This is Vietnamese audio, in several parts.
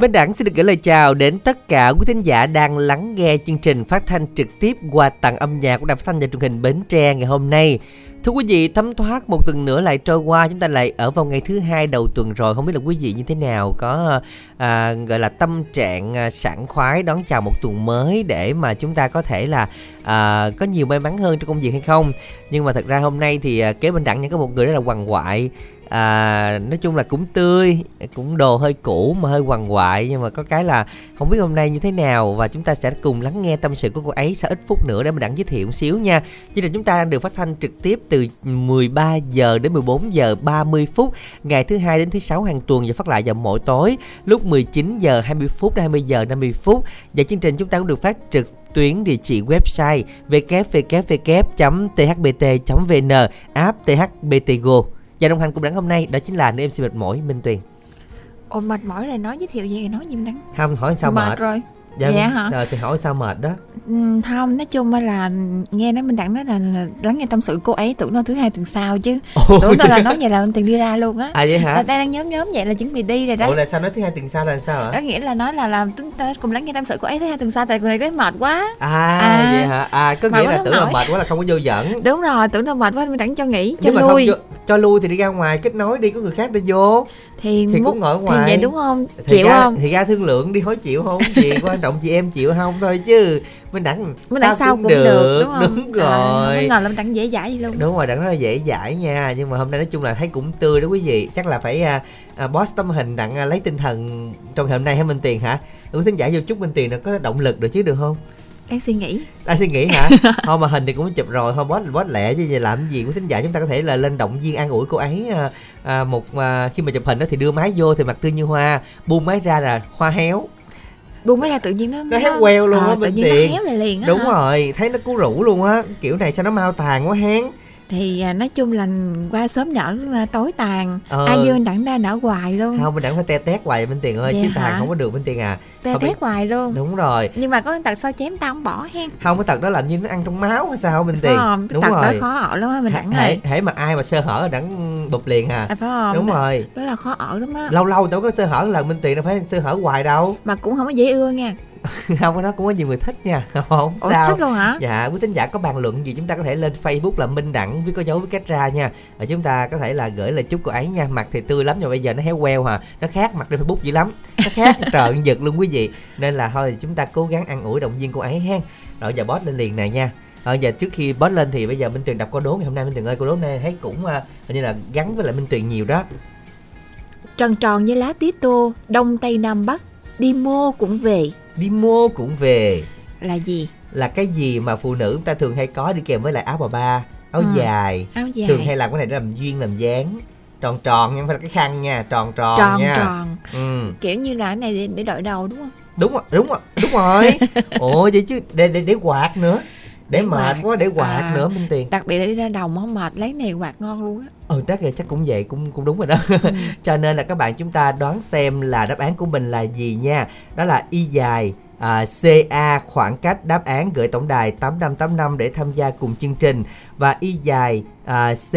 Minh Đẳng xin được gửi lời chào đến tất cả quý thính giả đang lắng nghe chương trình phát thanh trực tiếp qua tặng âm nhạc của đài phát thanh và truyền hình Bến Tre ngày hôm nay. Thưa quý vị, thấm thoát một tuần nữa lại trôi qua, chúng ta lại ở vào ngày thứ hai đầu tuần rồi. Không biết là quý vị như thế nào, có à, gọi là tâm trạng à, sảng khoái đón chào một tuần mới để mà chúng ta có thể là à, có nhiều may mắn hơn trong công việc hay không? Nhưng mà thật ra hôm nay thì à, kế bên đẳng những có một người rất là hoàng hoại à, nói chung là cũng tươi cũng đồ hơi cũ mà hơi quằn quại nhưng mà có cái là không biết hôm nay như thế nào và chúng ta sẽ cùng lắng nghe tâm sự của cô ấy sau ít phút nữa để mình đặng giới thiệu một xíu nha. Chương trình chúng ta đang được phát thanh trực tiếp từ 13 giờ đến 14 giờ 30 phút ngày thứ hai đến thứ sáu hàng tuần và phát lại vào mỗi tối lúc 19 giờ 20 phút đến 20 giờ 50 phút. Và chương trình chúng ta cũng được phát trực tuyến địa chỉ website www.thbt.vn app THBT Go và đồng hành cùng đắng hôm nay đó chính là nữ MC mệt mỏi Minh Tuyền. Ồ mệt mỏi rồi nói giới thiệu gì nói gì đắng Không hỏi sao mệt, mệt? rồi dạ, dạ hả? à, thì hỏi sao mệt đó. Ừ, không nói chung là nghe nói minh đặng nói là, là lắng nghe tâm sự cô ấy tưởng nó thứ hai tuần sau chứ. Ồ, tưởng đâu là nói vậy là mình tiền đi ra luôn á. À vậy hả? Là đang nhóm nhóm vậy là chuẩn bị đi rồi đó. Ủa là sao nói thứ hai tuần sau là sao hả? Đó nghĩa là nói là làm chúng ta cùng lắng nghe tâm sự cô ấy thứ hai tuần sau tại người này mệt quá. À, à. vậy hả? À có nghĩa là tưởng nổi. là mệt quá là không có vô dẫn đúng rồi tưởng là mệt quá mình đặng cho nghỉ cho Nếu lui. cho, cho lui thì đi ra ngoài kết nối đi có người khác đi vô thì, thì cũng ngồi ngoài thì vậy đúng không? Thì chịu ra, không? thì ra thương lượng đi hối chịu không? Gì quan trọng chị em chịu không thôi chứ. Mình đẳng mình đẳng sao cũng, cũng được, được. đúng, không? đúng rồi. à, ngờ là mình đẳng dễ dãi luôn. Đúng rồi đẳng rất là dễ dãi nha. Nhưng mà hôm nay nói chung là thấy cũng tươi đó quý vị. Chắc là phải uh, uh, boss tấm hình đặng uh, lấy tinh thần trong ngày hôm nay hả minh tiền hả? Quý thính giả vô chúc minh tiền là có động lực được chứ được không đang suy nghĩ. Đang suy nghĩ hả? Thôi mà hình thì cũng chụp rồi thôi boss boss lẹ chứ vậy làm gì của thính giả chúng ta có thể là lên động viên an ủi cô ấy à, à, một à, khi mà chụp hình đó thì đưa máy vô thì mặt tươi như hoa buông máy ra là hoa héo. Buông máy ra tự nhiên nó nó héo queo luôn á à, bên tiền nó héo lại liền á đúng hả? rồi thấy nó cú rũ luôn á. Kiểu này sao nó mau tàn quá hén thì à, nói chung là qua sớm nở à, tối tàn. Ờ. ai dương đặng ra nở hoài luôn. Không mình đặng phải te tét hoài bên tiền ơi Vậy chứ tàn không có được bên tiền à. Te tét biết... hoài luôn. Đúng rồi. Nhưng mà có cái tật sao chém tao không bỏ hen không cái tật đó làm như nó ăn trong máu hay sao bên tiền? Không, đúng tật rồi. đó khó ở lắm á mình đặng hễ hễ mà ai mà sơ hở đặng bụp liền à, à phải không? Đúng rồi. Đó là khó ở lắm á. Lâu lâu đâu có sơ hở lần bên tiền đâu phải sơ hở hoài đâu. Mà cũng không có dễ ưa nha không đó cũng có nhiều người thích nha. Không Ủa, sao. thích luôn hả? Dạ quý tín giả có bàn luận gì chúng ta có thể lên facebook là minh đẳng với có dấu với cách ra nha. Và chúng ta có thể là gửi lời chúc cô ấy nha. Mặt thì tươi lắm nhưng bây giờ nó héo queo hả? Nó khác mặt trên facebook dữ lắm. Nó khác trợn giật luôn quý vị. Nên là thôi chúng ta cố gắng ăn ủi động viên cô ấy ha. Rồi giờ boss lên liền này nha. Rồi giờ trước khi boss lên thì bây giờ minh tuyền đọc câu đố ngày hôm nay. Minh tuyền ơi câu đố này thấy cũng uh, như là gắn với lại minh tuyền nhiều đó. Tròn tròn như lá tía tô đông tây nam bắc đi mô cũng về đi mua cũng về. Là gì? Là cái gì mà phụ nữ chúng ta thường hay có đi kèm với lại áo bà ba áo à, dài. áo dài. Thường hay làm cái này để làm duyên làm dáng. Tròn tròn nhưng phải là cái khăn nha tròn tròn tròn nha. tròn. Ừ. kiểu như là cái này để, để đội đầu đúng không? Đúng rồi đúng rồi đúng rồi. Ủa vậy chứ để để để quạt nữa để, để mệt quá để quạt à, nữa minh tiền. đặc biệt là đi ra đồng không mệt lấy này quạt ngon luôn á. Ừ chắc là chắc cũng vậy cũng cũng đúng rồi đó. Ừ. cho nên là các bạn chúng ta đoán xem là đáp án của mình là gì nha. Đó là y dài à, CA khoảng cách đáp án gửi tổng đài 8585 để tham gia cùng chương trình. Và y dài à, C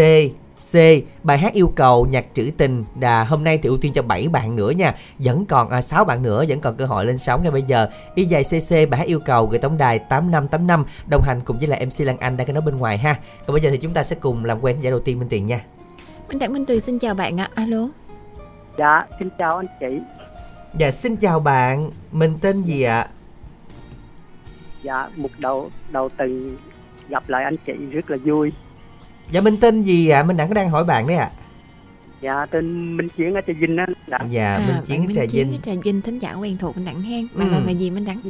C. Bài hát yêu cầu nhạc trữ tình là hôm nay thì ưu tiên cho 7 bạn nữa nha. Vẫn còn à, 6 bạn nữa vẫn còn cơ hội lên sóng ngay bây giờ. Y dài CC bài hát yêu cầu gửi tổng đài 8585 đồng hành cùng với lại MC Lan Anh đang cái nói bên ngoài ha. Còn bây giờ thì chúng ta sẽ cùng làm quen giải đầu tiên Minh Tuyền nha. Minh Đặng Minh Tuyền xin chào bạn ạ. À. Alo. Dạ, xin chào anh chị. Dạ xin chào bạn. Mình tên gì ạ? Dạ, một đầu đầu từng gặp lại anh chị rất là vui dạ minh tên gì ạ à? minh đẳng có đang hỏi bạn đấy ạ à? dạ tên minh chiến ở trà vinh á dạ, dạ à, minh chiến trà vinh trà vinh thính giả quen thuộc minh đẳng hen bạn ừ. là người gì minh đẳng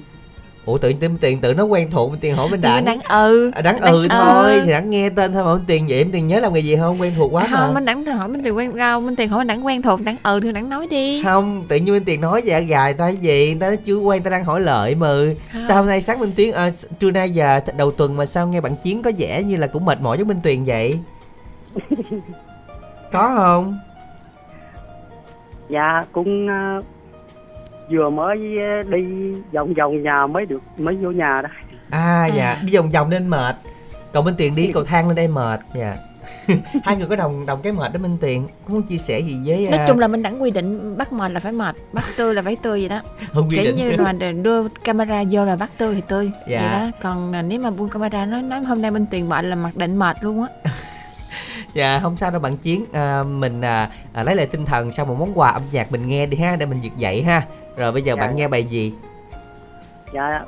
ủa tự tin tiền tự nó quen thuộc tiền hỏi minh đẳng đẳng ừ. À, đẳng ừ thôi ừ. thì đẳng nghe tên thôi mà minh tiền vậy minh tiền nhớ làm người gì không? Quen thuộc quá không mà. minh đẳng hỏi minh tiền quen đâu minh tiền hỏi minh đẳng quen thuộc đẳng ừ thì đẳng nói đi. Không tự nhiên minh tiền nói dạ gài ta gì người ta nói chưa quen ta đang hỏi lợi mà. Sao hôm nay sáng minh tiến à, trưa nay giờ đầu tuần mà sao nghe bạn chiến có vẻ như là cũng mệt mỏi với minh tuyền vậy? Có không? Dạ cũng uh, vừa mới đi vòng vòng nhà mới được mới vô nhà đó. À dạ à. đi vòng vòng nên mệt. Còn bên tiền đi cầu thang lên đây mệt dạ. Hai người có đồng đồng cái mệt đó minh có muốn chia sẻ gì với nói à, chung là mình đẳng quy định bắt mệt là phải mệt bắt tươi là phải tươi vậy đó. Không quy kiểu định. như là đưa camera vô là bắt tươi thì tươi Dạ. vậy đó. Còn là nếu mà buông camera nói nói hôm nay minh tuyền mệt là mặc định mệt luôn á. Dạ không sao đâu bạn chiến à, mình à, à, lấy lại tinh thần sau một món quà âm nhạc mình nghe đi ha để mình vực dậy ha rồi bây giờ Dạ, bạn dạ. nghe bài gì? Dạ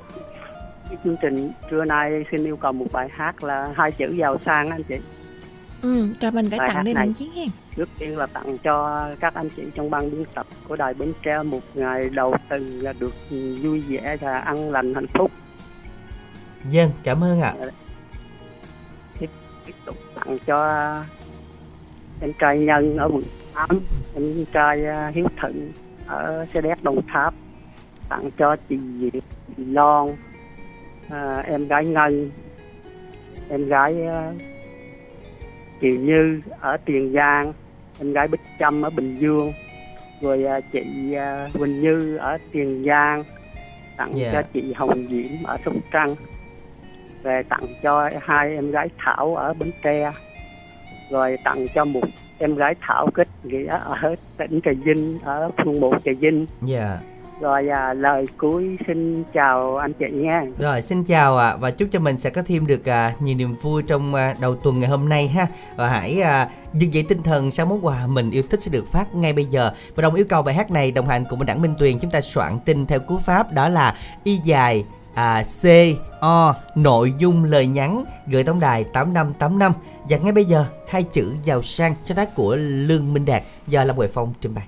chương trình trưa nay xin yêu cầu một bài hát là hai chữ giàu sang anh chị. Ừ cho mình cái Bài tặng đi bạn chiến hen trước tiên là tặng cho các anh chị trong ban biên tập của đài Bến Tre một ngày đầu tuần là được vui vẻ và ăn lành hạnh phúc. Dân cảm ơn ạ. Tiếp tục tặng cho em trai nhân ở quận 8 em trai à, hiếu thuận ở xe đét đồng tháp. Tặng cho chị Diệp chị Lon à, em gái Ngân. Em gái à, chị Như ở Tiền Giang. Em gái Bích Trâm ở Bình Dương. Rồi à, chị à, Quỳnh Như ở Tiền Giang. Tặng Dạ. cho chị Hồng Diễm ở Sóc Trăng. Về tặng cho hai em gái Thảo ở Bến Tre rồi tặng cho một em gái Thảo kết nghĩa ở tỉnh Trà Vinh ở phường một Trà Vinh. Dạ. Rồi à, lời cuối xin chào anh chị nha. Rồi xin chào ạ. Và chúc cho mình sẽ có thêm được à, nhiều niềm vui trong à, đầu tuần ngày hôm nay ha. Và hãy à, dừng dậy tinh thần sau món quà mình yêu thích sẽ được phát ngay bây giờ. Và đồng yêu cầu bài hát này đồng hành cùng với đảng Minh Tuyền chúng ta soạn tin theo cú pháp đó là y dài à, C O nội dung lời nhắn gửi tổng đài 8585 và ngay bây giờ hai chữ giàu sang sáng tác của Lương Minh Đạt. Do Lâm Huệ Phong trình bày.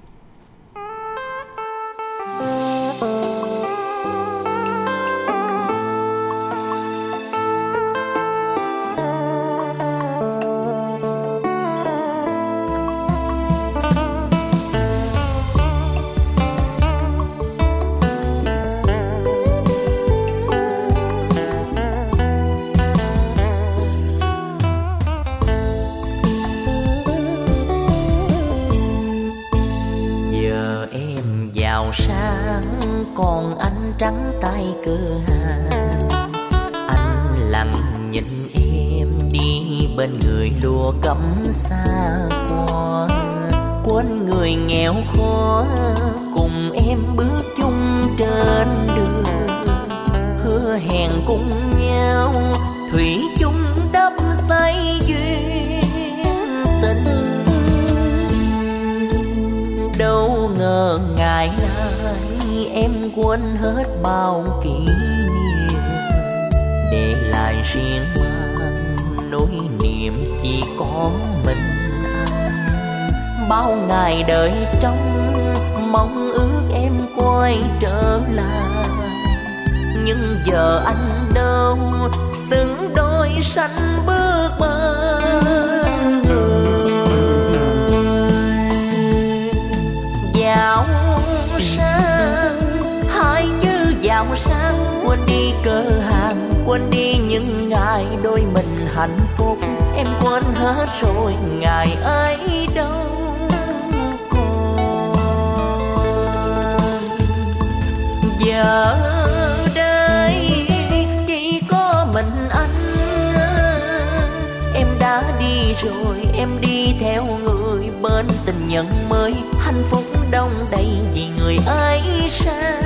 Nhân mới hạnh phúc đông đầy vì người ấy sang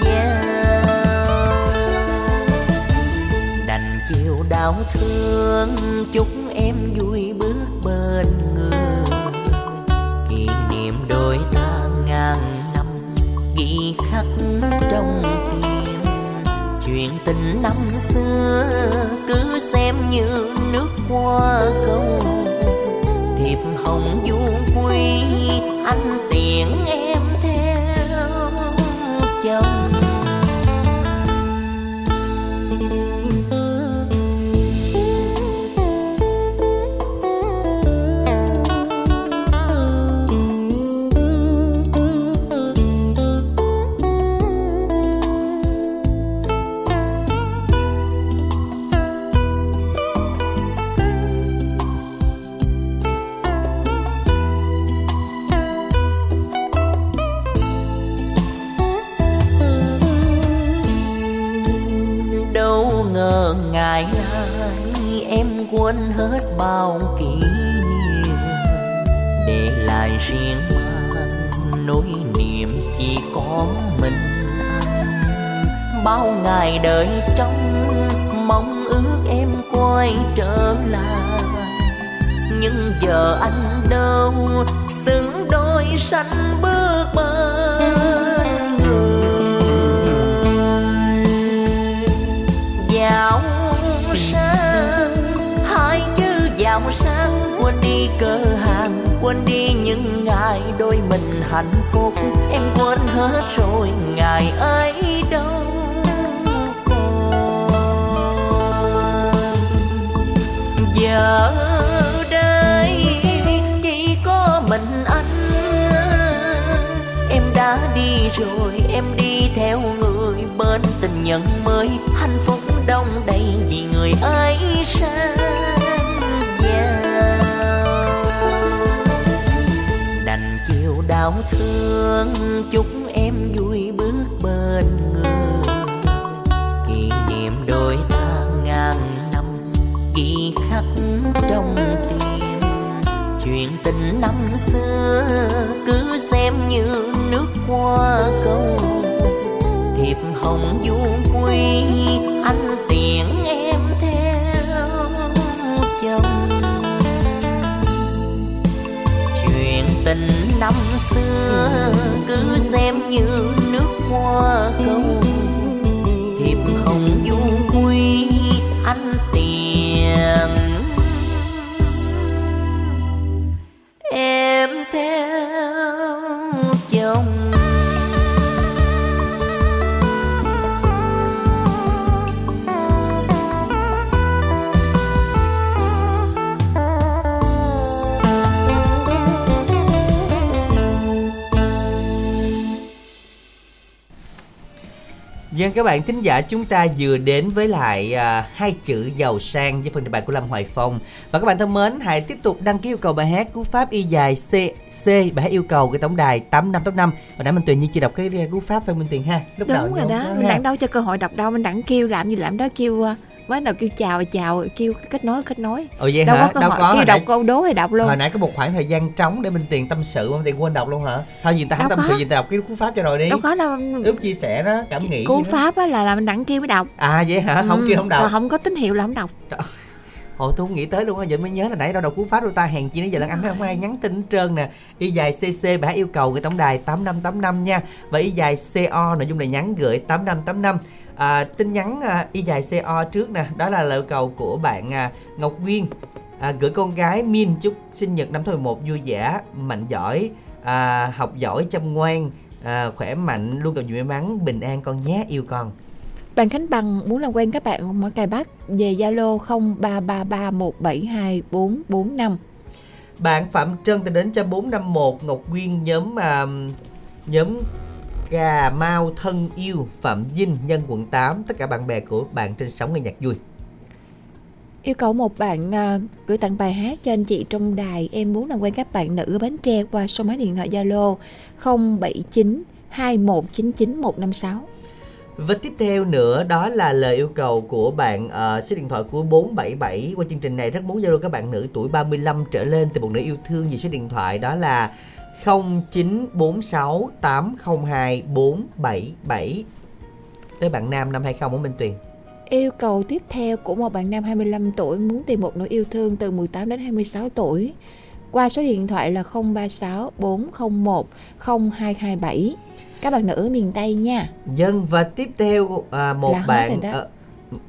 giàu. Đành chiều đau thương, chúc em vui bước bên người. Kỷ niệm đôi ta ngàn năm ghi khắc trong tim. Chuyện tình năm xưa, cứ xem như nước qua câu quy anh tiễn em theo chồng. Chuyện tình năm xưa cứ xem như nước hoa câu Dân các bạn thính giả chúng ta vừa đến với lại à, hai chữ giàu sang với phần trình bày của Lâm Hoài Phong. Và các bạn thân mến hãy tiếp tục đăng ký yêu cầu bài hát cú pháp y dài C C bài hát yêu cầu cái tổng đài 8585 và nãy mình tùy nhiên chưa đọc cái cú pháp phải Minh Tiền ha. Lúc đầu đúng rồi không đó có mình đặng đâu cho cơ hội đọc đâu mình đặng kêu làm gì làm đó kêu mới đầu kêu chào chào kêu kết nối kết nối Ồ vậy đâu hả? có cơ đâu hội có kêu đọc nãy, câu đố thì đọc luôn hồi nãy có một khoảng thời gian trống để Minh Tiền tâm sự mà Tiền quên đọc luôn hả? Thôi gì ta không Đâu tâm có. sự gì ta đọc cái cú pháp cho rồi đi. đâu có đâu Lúc chia sẻ đó, cảm nghĩ cú pháp á là là mình đặng kêu mới đọc À vậy hả? Không Ừ, kia không đọc. còn không có tín hiệu là không đọc Ồ tôi không nghĩ tới luôn á, giờ mới nhớ là nãy đâu đọc cú pháp đâu ta hèn chi nãy giờ là anh không ai nhắn tin hết trơn nè. Y dài CC bà yêu cầu cái tổng đài 8585 nha. Và y dài CO nội dung là nhắn gửi 8585. À, tin nhắn à, y dài CO trước nè, đó là lời cầu của bạn à, Ngọc Nguyên. À, gửi con gái Min chúc sinh nhật năm thứ 11 vui vẻ, mạnh giỏi, à, học giỏi, chăm ngoan, à, khỏe mạnh, luôn gặp nhiều may mắn, bình an con nhé, yêu con. Bạn Khánh Bằng muốn làm quen các bạn ở Cài Bắc về Zalo 0333172445. Bạn Phạm Trân đã đến cho 451 Ngọc Nguyên nhóm à, nhóm Cà Mau thân yêu Phạm Vinh nhân quận 8 tất cả bạn bè của bạn trên sóng nghe nhạc vui. Yêu cầu một bạn à, gửi tặng bài hát cho anh chị trong đài. Em muốn làm quen các bạn nữ ở Bến Tre qua số máy điện thoại Zalo 079 2199 156. Và tiếp theo nữa đó là lời yêu cầu của bạn ờ, số điện thoại của 477 qua chương trình này rất muốn giao lưu các bạn nữ tuổi 35 trở lên từ một nữ yêu thương về số điện thoại đó là 0946 802 477 tới bạn nam năm 20 ở Minh Tuyền. Yêu cầu tiếp theo của một bạn nam 25 tuổi muốn tìm một nửa yêu thương từ 18 đến 26 tuổi qua số điện thoại là 036 401 0227. Các bạn nữ miền Tây nha. Dân và tiếp theo à, một Là bạn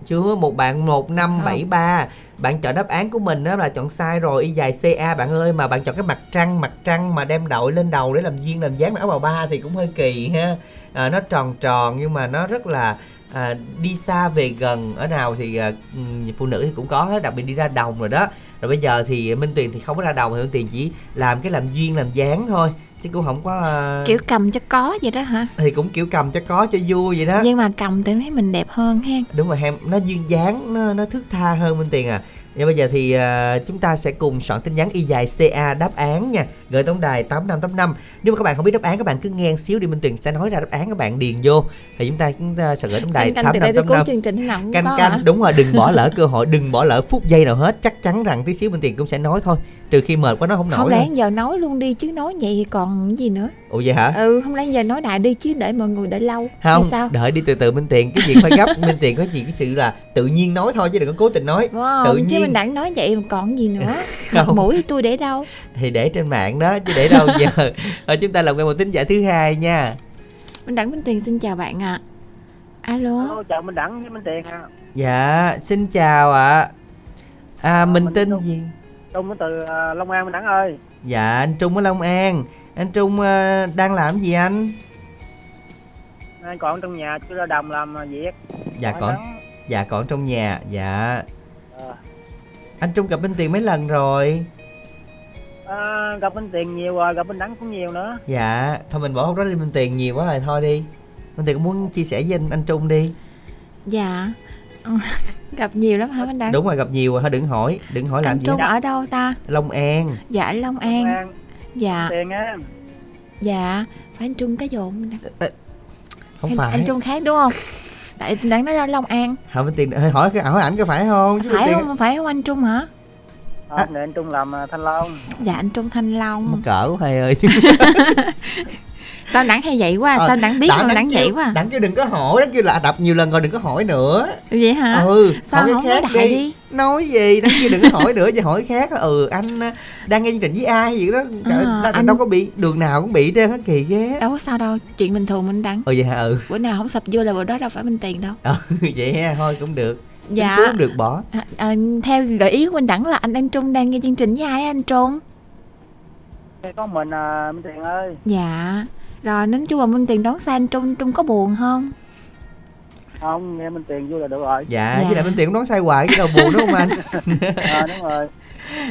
chưa một bạn 1573 bạn chọn đáp án của mình đó là chọn sai rồi y dài CA bạn ơi mà bạn chọn cái mặt trăng mặt trăng mà đem đội lên đầu để làm duyên làm dáng áo bào ba thì cũng hơi kỳ ha. À, nó tròn tròn nhưng mà nó rất là à, đi xa về gần ở nào thì à, ừm, phụ nữ thì cũng có hết đặc biệt đi ra đồng rồi đó rồi bây giờ thì Minh Tuyền thì không có ra đồng thì Minh Tuyền chỉ làm cái làm duyên làm dáng thôi chứ cũng không có à, Kiểu cầm cho có vậy đó hả? thì cũng kiểu cầm cho có cho vui vậy đó Nhưng mà cầm thì thấy mình đẹp hơn ha. đúng rồi em nó duyên dáng nó nó thước tha hơn bên tiền à Và bây giờ thì à, chúng ta sẽ cùng soạn tin nhắn y dài CA đáp án nha. Gửi tổng đài 8585 Nếu mà các bạn không biết đáp án các bạn cứ nghe xíu đi Minh Tuyền sẽ nói ra đáp án các bạn điền vô. Thì chúng ta chúng ta sẽ gửi tổng đài canh canh từ đây tới cuối 8585 chương trình thế nào cũng Canh canh hả? đúng rồi đừng bỏ lỡ cơ hội Đừng bỏ lỡ phút giây nào hết. Chắc chắn rằng tí xíu Minh Tuyền cũng sẽ nói thôi. Trừ khi mệt quá nó không không nổi lẽ thôi. giờ nói luôn đi chứ nói vậy thì còn gì nữa Ủa vậy hả? Ừ không lẽ giờ nói đại đi chứ để mọi người đợi lâu. Không hay sao? đợi đi từ từ Minh Tiền cái gì phải gấp? Minh Tiền có gì cái sự là tự nhiên nói thôi chứ đừng có cố tình nói. Wow, tự chứ nhiên. mình đã nói vậy mà còn gì nữa? Không. Mũi thì tôi để đâu. Thì để trên mạng đó chứ để đâu giờ? Rồi chúng ta làm quen một tín giả thứ hai nha. Minh Đẳng Minh Tuyền xin chào bạn ạ. Alo. Alo, chào Minh Đẳng với Minh Tiền à. dạ xin chào ạ. À mình mình tên Trung. gì? Trung từ à, Long An Minh Đẳng ơi. Dạ anh Trung ở Long An. Anh Trung ờ, đang làm gì anh? Nay còn trong nhà chưa ra đồng làm việc. dạ Minh còn dạ còn trong nhà dạ. Ờ. anh Trung gặp Minh Tiền mấy lần rồi? À, gặp Minh Tiền nhiều rồi, gặp Minh Đẳng cũng nhiều nữa. dạ thôi mình bỏ không đó đi Minh Tiền nhiều quá rồi thôi đi. Minh Tiền cũng muốn chia sẻ với anh, anh Trung đi. Dạ Gặp nhiều lắm hả Minh Đẳng đúng rồi gặp nhiều rồi thôi đừng hỏi đừng hỏi làm Anh gì Trung ở đâu ta? Long An. Dạ Long Long An. An, Dạ Tiền á. dạ Phải anh Trung cái dồn không anh, phải. anh Trung khác đúng không? Tại Đẳng nói là Long An. Hỏi Minh Tiền hỏi hỏi cái hỏi ảnh có phải không? Chứ Phải Tiền- không? Phải không anh Trung hả? Không, à. anh Trung làm à, Thanh Long. Dạ anh Trung Thanh Mắc Long cỡ quá hai ơi Sao Đẳng hay vậy quá Ờ, Sao Đẳng biết Đẳng kêu- vậy quá đặng kêu đừng có hỏi đặng kêu là đập nhiều lần rồi đừng có hỏi nữa. Vậy hả? Ừ Sao hỏi không cái nói khác đại đi. đi? Nói gì? Đặng kêu đừng có hỏi nữa chứ hỏi khác. Ừ anh ờ, đang nghe chương trình với ai gì đó? Trời, À, đâu- anh- đâu có bị đường nào cũng bị trơn hết kỳ ghê. Đâu có sao đâu Chuyện bình thường Minh Đẳng. Ừ vậy hả? Ừ. Bữa nào không sập vô là bữa đó đâu phải Minh Tiền đâu. Ừ vậy ha thôi cũng được. Dạ. không được bỏ. À, à, Theo gợi ý của Minh Đẳng là anh anh Trung đang nghe chương trình với ai anh Trung? Có mình à, Minh Tiền ơi. Dạ Rồi nếu chú mà Minh Tiền đón xa anh Trung Trung có buồn không Không, nghe Minh Tiền vui là được rồi. dạ, Dạ. với lại Minh Tiền cũng đoán sai hoài cái đầu buồn đúng không anh À, đúng rồi.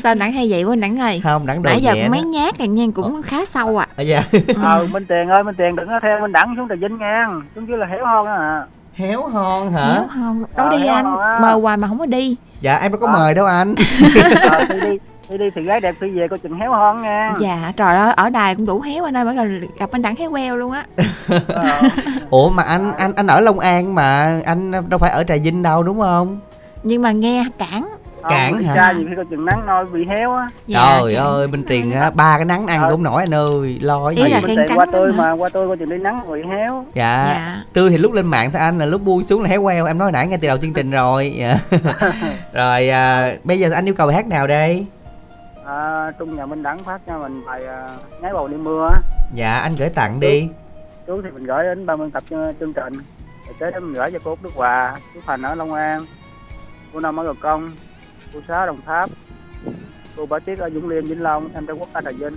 Sao Đẳng hay vậy quá Đẳng ơi không đẳng đồ Nãy giờ mấy đó. nhát này nha cũng khá sâu à à, dạ Ờ, Minh Tiền ơi, Minh Tiền đừng có theo Minh Đẳng xuống Trà Vinh ngang. Xuống dưới là héo hon á à. héo hon hả Nếu không Đâu Ờ, đi héo anh hon. Mời hoài mà không có đi dạ em đâu có Ờ. mời đâu anh Ờ, đi đi. Đi đi thì gái đẹp thì về coi chừng héo hon nha. Dạ trời ơi ở đài cũng đủ héo anh ơi Bởi là gặp anh Đẳng héo queo luôn á Ờ, ủa mà anh anh anh ở Long An mà anh đâu phải ở Trà Vinh đâu đúng không Nhưng mà nghe cản Cản hả? Ra gì khi coi chừng nắng nôi bị héo á. dạ, trời ơi Minh Tiền á ba cái nắng ăn Ờ. cũng nổi anh ơi lo Ý gì là khen Tiền trắng qua tôi mà qua tôi coi chừng đi nắng bị héo. dạ. Dạ tươi thì lúc lên mạng thôi anh là lúc buông xuống là héo queo em nói nãy ngay từ đầu chương trình rồi dạ. rồi à, bây giờ anh yêu cầu bài hát nào đây À, Trung nhà Minh Đẳng phát cho mình bài à, Nháy bầu đi mưa á. dạ anh gửi tặng đi Chú thì mình gửi đến ban biên tập chương chương trình. Rồi kế đó mình gửi cho cô Út Đức Hòa, chú Thành ở Long An, cô Năm ở Gò Công, cô Sáu Đồng Tháp, cô Bảo Tiết ở Dũng Liêm Vĩnh Long, em Trần Quốc ở Trà Vinh.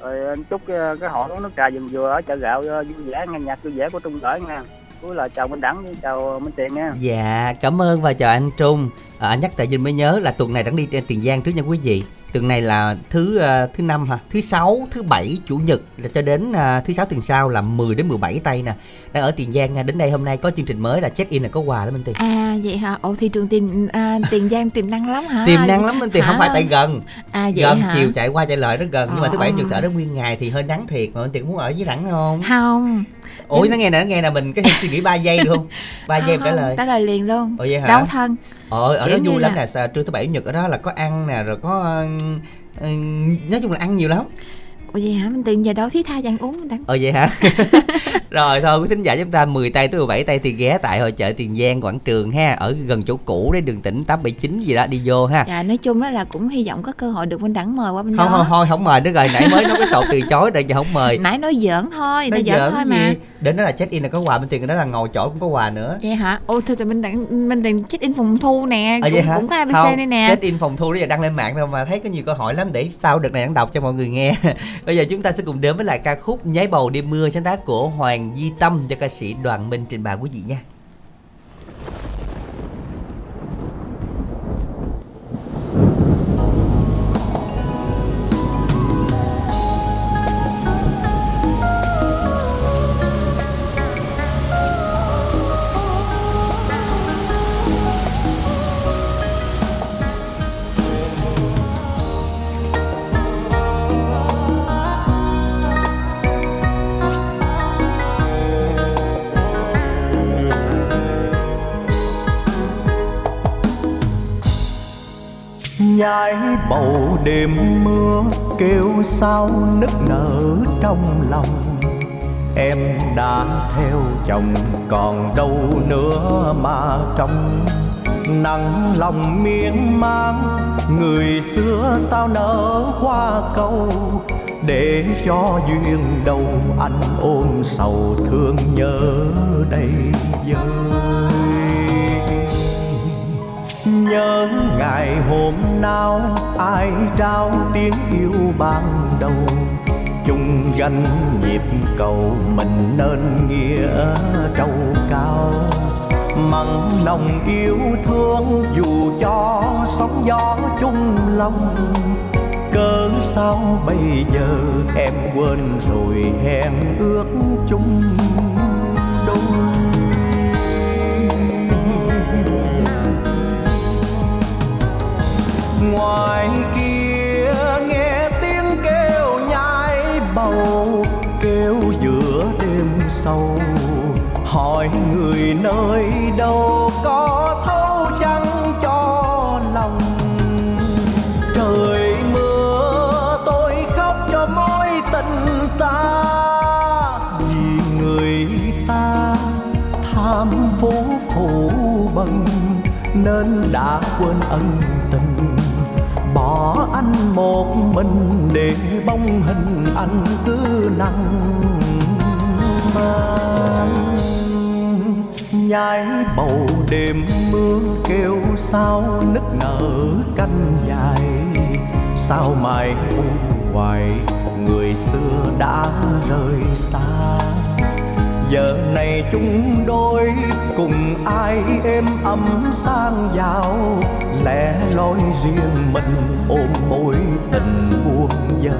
Rồi anh chúc cái, họ uống nước trà vườn dừa ở chợ gạo ờ, vui vẻ nghe nhạc vui vẻ của Trung gửi nha. Cuối là chào Minh Đẳng chào Minh Tiền nha. dạ cảm ơn và chào anh Trung à, anh nhắc tại Vinh mới nhớ là tuần này đang đi trên Tiền Giang trước nha quý vị tuần này là thứ ờ, thứ năm hả thứ sáu thứ bảy chủ nhật là cho đến à, thứ sáu tuần sau là 10 đến 17 tây nè đang ở Tiền Giang nha đến đây hôm nay có chương trình mới là check in là có quà đó Minh Tiền À vậy hả? Ồ thị trường tìm à, Tiền Giang tiềm năng lắm hả? tiềm năng lắm Minh Tiền không Hả? phải tại gần À vậy gần hả? chiều chạy qua chạy lại rất gần nhưng mà thứ bảy Ờ. chủ nhật ở đó nguyên ngày thì hơi nắng thiệt mà Minh Tiền muốn ở với rảnh không Không. Ủa nó nghe nè nó nghe nè mình có thể suy nghĩ 3 giây được không 3 giây trả lời Trả lời liền luôn. ồ vậy hả Đâu thân. Ờ, ở đó Kiểu như vui lắm là- nè, sao trưa thứ bảy chủ nhật ở đó là có ăn nè, rồi có ừm, ừm, nói chung là ăn nhiều lắm. Ủa vậy hả? Mình tiền giờ đâu thiết tha ăn uống mình đang. Ờ vậy hả? rồi thôi quý thính giả chúng ta 10 tay tới 17 tay thì ghé tại hội chợ Tiền Giang Quảng Trường ha, ở gần chỗ cũ đấy đường tỉnh 879 gì đó đi vô ha. Dạ nói chung đó là cũng hy vọng có cơ hội được Minh Đẳng mời qua bên Không đó. không thôi không mời nữa rồi, nãy mới nói cái sổ từ chối rồi giờ không mời. Nãy nói giỡn thôi, Nói giỡn giỡn thôi gì? mà. Đến đó là check in là có quà bên tiền đó là ngồi chỗ cũng có quà nữa. Vậy hả? Ôi thôi thì Minh Đẳng Minh Đẳng check in phòng thu nè, vậy cũng, hả? cũng có ABC Không, đây nè. Check in phòng thu đó giờ đăng lên mạng rồi mà thấy có nhiều câu hỏi lắm để sau đợt này đăng đọc cho mọi người nghe. Bây giờ chúng ta sẽ cùng đến với lại ca khúc Nháy bầu đêm mưa sáng tác của Hoàng Di Tâm cho ca sĩ Đoàn Minh trình bày quý vị nha. Nhái bầu đêm mưa, kêu sao nức nở trong lòng. Em đã theo chồng còn đâu nữa mà trong nắng lòng miên man người xưa sao nở hoa câu để cho duyên đầu anh ôm sầu thương nhớ đây vơi nhớ ngày hôm nào ai trao tiếng yêu ban đầu. Chung gánh nhịp cầu mình nên nghĩa trâu cao. Mặn lòng yêu thương dù cho sóng gió chung lòng. Cớ sao bây giờ em quên rồi hẹn ước chung ngoài kia nghe tiếng kêu nhai bầu, kêu giữa đêm sâu. Hỏi người nơi đâu có thấu chăng cho lòng. Trời mưa, tôi khóc cho mối tình xa. Vì người ta tham phố phủ bần nên đã quên ân một mình để bóng hình anh cứ nặng mang nhái bầu đêm mưa kêu sao nức nở canh dài. Sao mai u hoài người xưa đã rời xa? Giờ này chúng đôi cùng ai êm ấm sang giàu? Lẻ loi riêng mình ôm mối tình buồn dở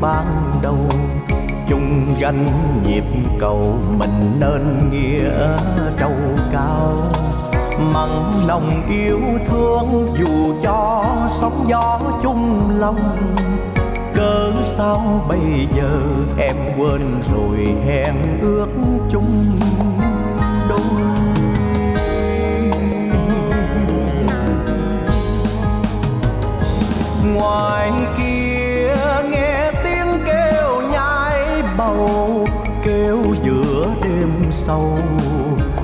ban đầu. Chung gánh nhịp cầu mình nên nghĩa trâu cao. Mặn lòng yêu thương dù cho sóng gió chung lòng. Cớ sao bây giờ em quên rồi hẹn ước chung đôi. Ngoài kia sâu.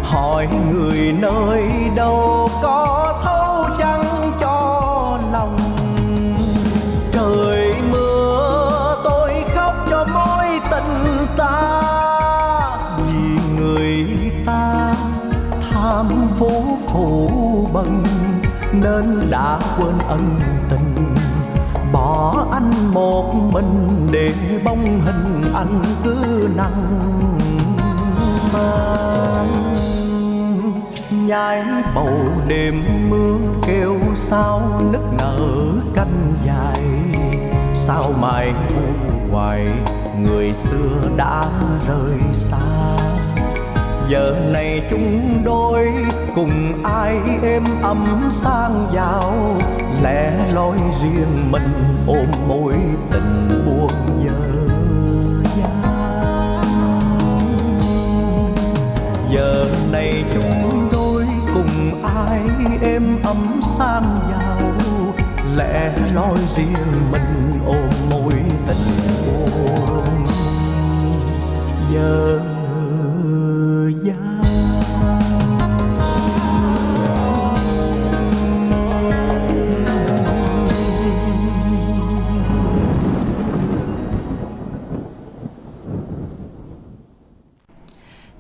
Hỏi người nơi đâu có thấu chăng cho lòng? Trời mưa, tôi khóc cho mối tình xa. Vì người ta tham phú phủ bần, nên đã quên ân tình. Bỏ anh một mình để bóng hình anh cứ nặng nhái bầu đêm mưa kêu sao nức nở canh dài. Sao mai u hoài, người xưa đã rời xa. Giờ này chúng đôi cùng ai êm ấm sang giàu lẻ loi riêng mình ôm mối tình buồn giờ này chúng tôi cùng ai êm ấm sang giàu lẽ loi riêng mình ôm mối tình buồn. Giờ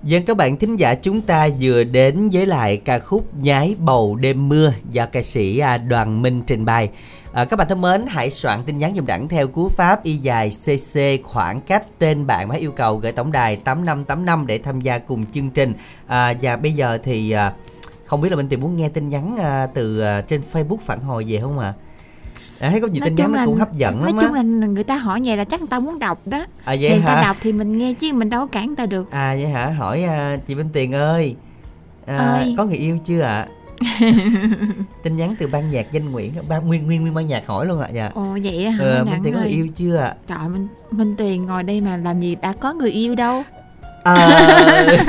Dân các bạn thính giả chúng ta vừa đến với lại ca khúc Nhái bầu đêm mưa do ca sĩ à, Đoàn Minh trình bày. À, các bạn thân mến, hãy soạn tin nhắn dùm đẳng theo cú pháp y dài CC khoảng cách tên bạn và yêu cầu gửi tổng đài 8585 để tham gia cùng chương trình. À, và bây giờ thì à, không biết là Minh Tìm muốn nghe tin nhắn à, từ à, trên Facebook phản hồi về không ạ? À? Thấy có nhiều tin nhắn nó cũng hấp dẫn nói lắm chung á. là người ta hỏi vậy là chắc người ta muốn đọc đó À thì vậy người ta hả? đọc thì mình nghe chứ mình đâu có cản người ta được À vậy hả? Hỏi à, chị Minh Tiền ơi. À, Ơi. có người yêu chưa ạ? tin nhắn từ ban nhạc danh Nguyễn ban nguyên nguyên nguyên ban nhạc hỏi luôn ạ dạ ồ vậy hả ờ, Minh Tiền có người yêu chưa ạ trời minh minh tiền ngồi đây mà làm gì đã có người yêu đâu à,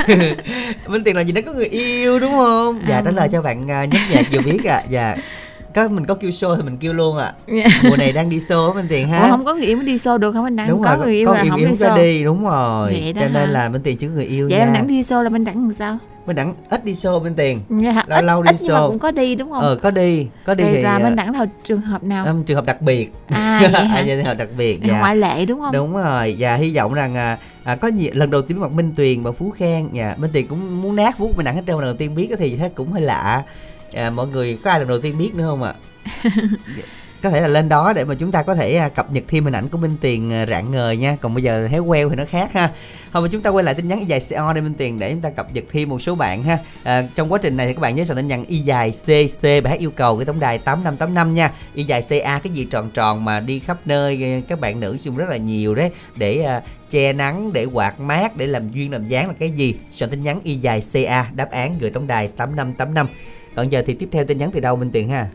Minh Tiền là gì đó có người yêu đúng không dạ À. trả lời cho bạn à, nhóm nhạc vừa biết ạ dạ có mình có kêu show thì mình kêu luôn ạ. Dạ. mùa này đang đi show á Minh Tiền ha. Ủa không có người yêu mới đi show được không anh đặng đúng có rồi người yêu có là yêu không yêu đi show. đi đúng rồi. Vậy đó cho nên hả? là Minh Tiền có người yêu vậy nha. em đặng đi show là mình đặng làm sao? Minh Đẳng ít đi show Minh Tiền. Dạ, Lâu ít, lâu đi ít nhưng mà show. cũng có đi đúng không? Ờ có đi có đi Rồi thì là à, mình đặng là trường hợp nào? Um, trường hợp đặc biệt. À vậy hả? Trường hợp đặc biệt dạ. ngoại lệ đúng không? Đúng rồi và hy vọng rằng à, à, có nhiều lần đầu tiên mặt Minh Tuyền và Phú Khang dạ. Minh Tuyền cũng muốn nát vuốt Minh Đẳng hết trơn lần đầu tiên biết thì thấy cũng hơi lạ à, mọi người có ai lần đầu tiên biết nữa không ạ? Có thể là lên đó để mà chúng ta có thể à, cập nhật thêm hình ảnh của Minh Tiền à, rạng ngời nha. Còn bây giờ thấy queo thì nó khác ha. Thôi mà chúng ta quay lại tin nhắn y dài CO đây Minh Tiền để chúng ta cập nhật thêm một số bạn ha. À, trong quá trình này thì các bạn nhớ soạn tin nhắn y dài CC bài hát yêu cầu cái tổng đài 8585 nha. Y dài CA cái gì tròn tròn mà đi khắp nơi các bạn nữ dùng rất là nhiều đấy. Để à, che nắng để quạt mát để làm duyên làm dáng là cái gì? Soạn tin nhắn y dài CA đáp án gửi tổng đài 8585 còn giờ thì tiếp theo tin nhắn từ đâu Minh Tiền ha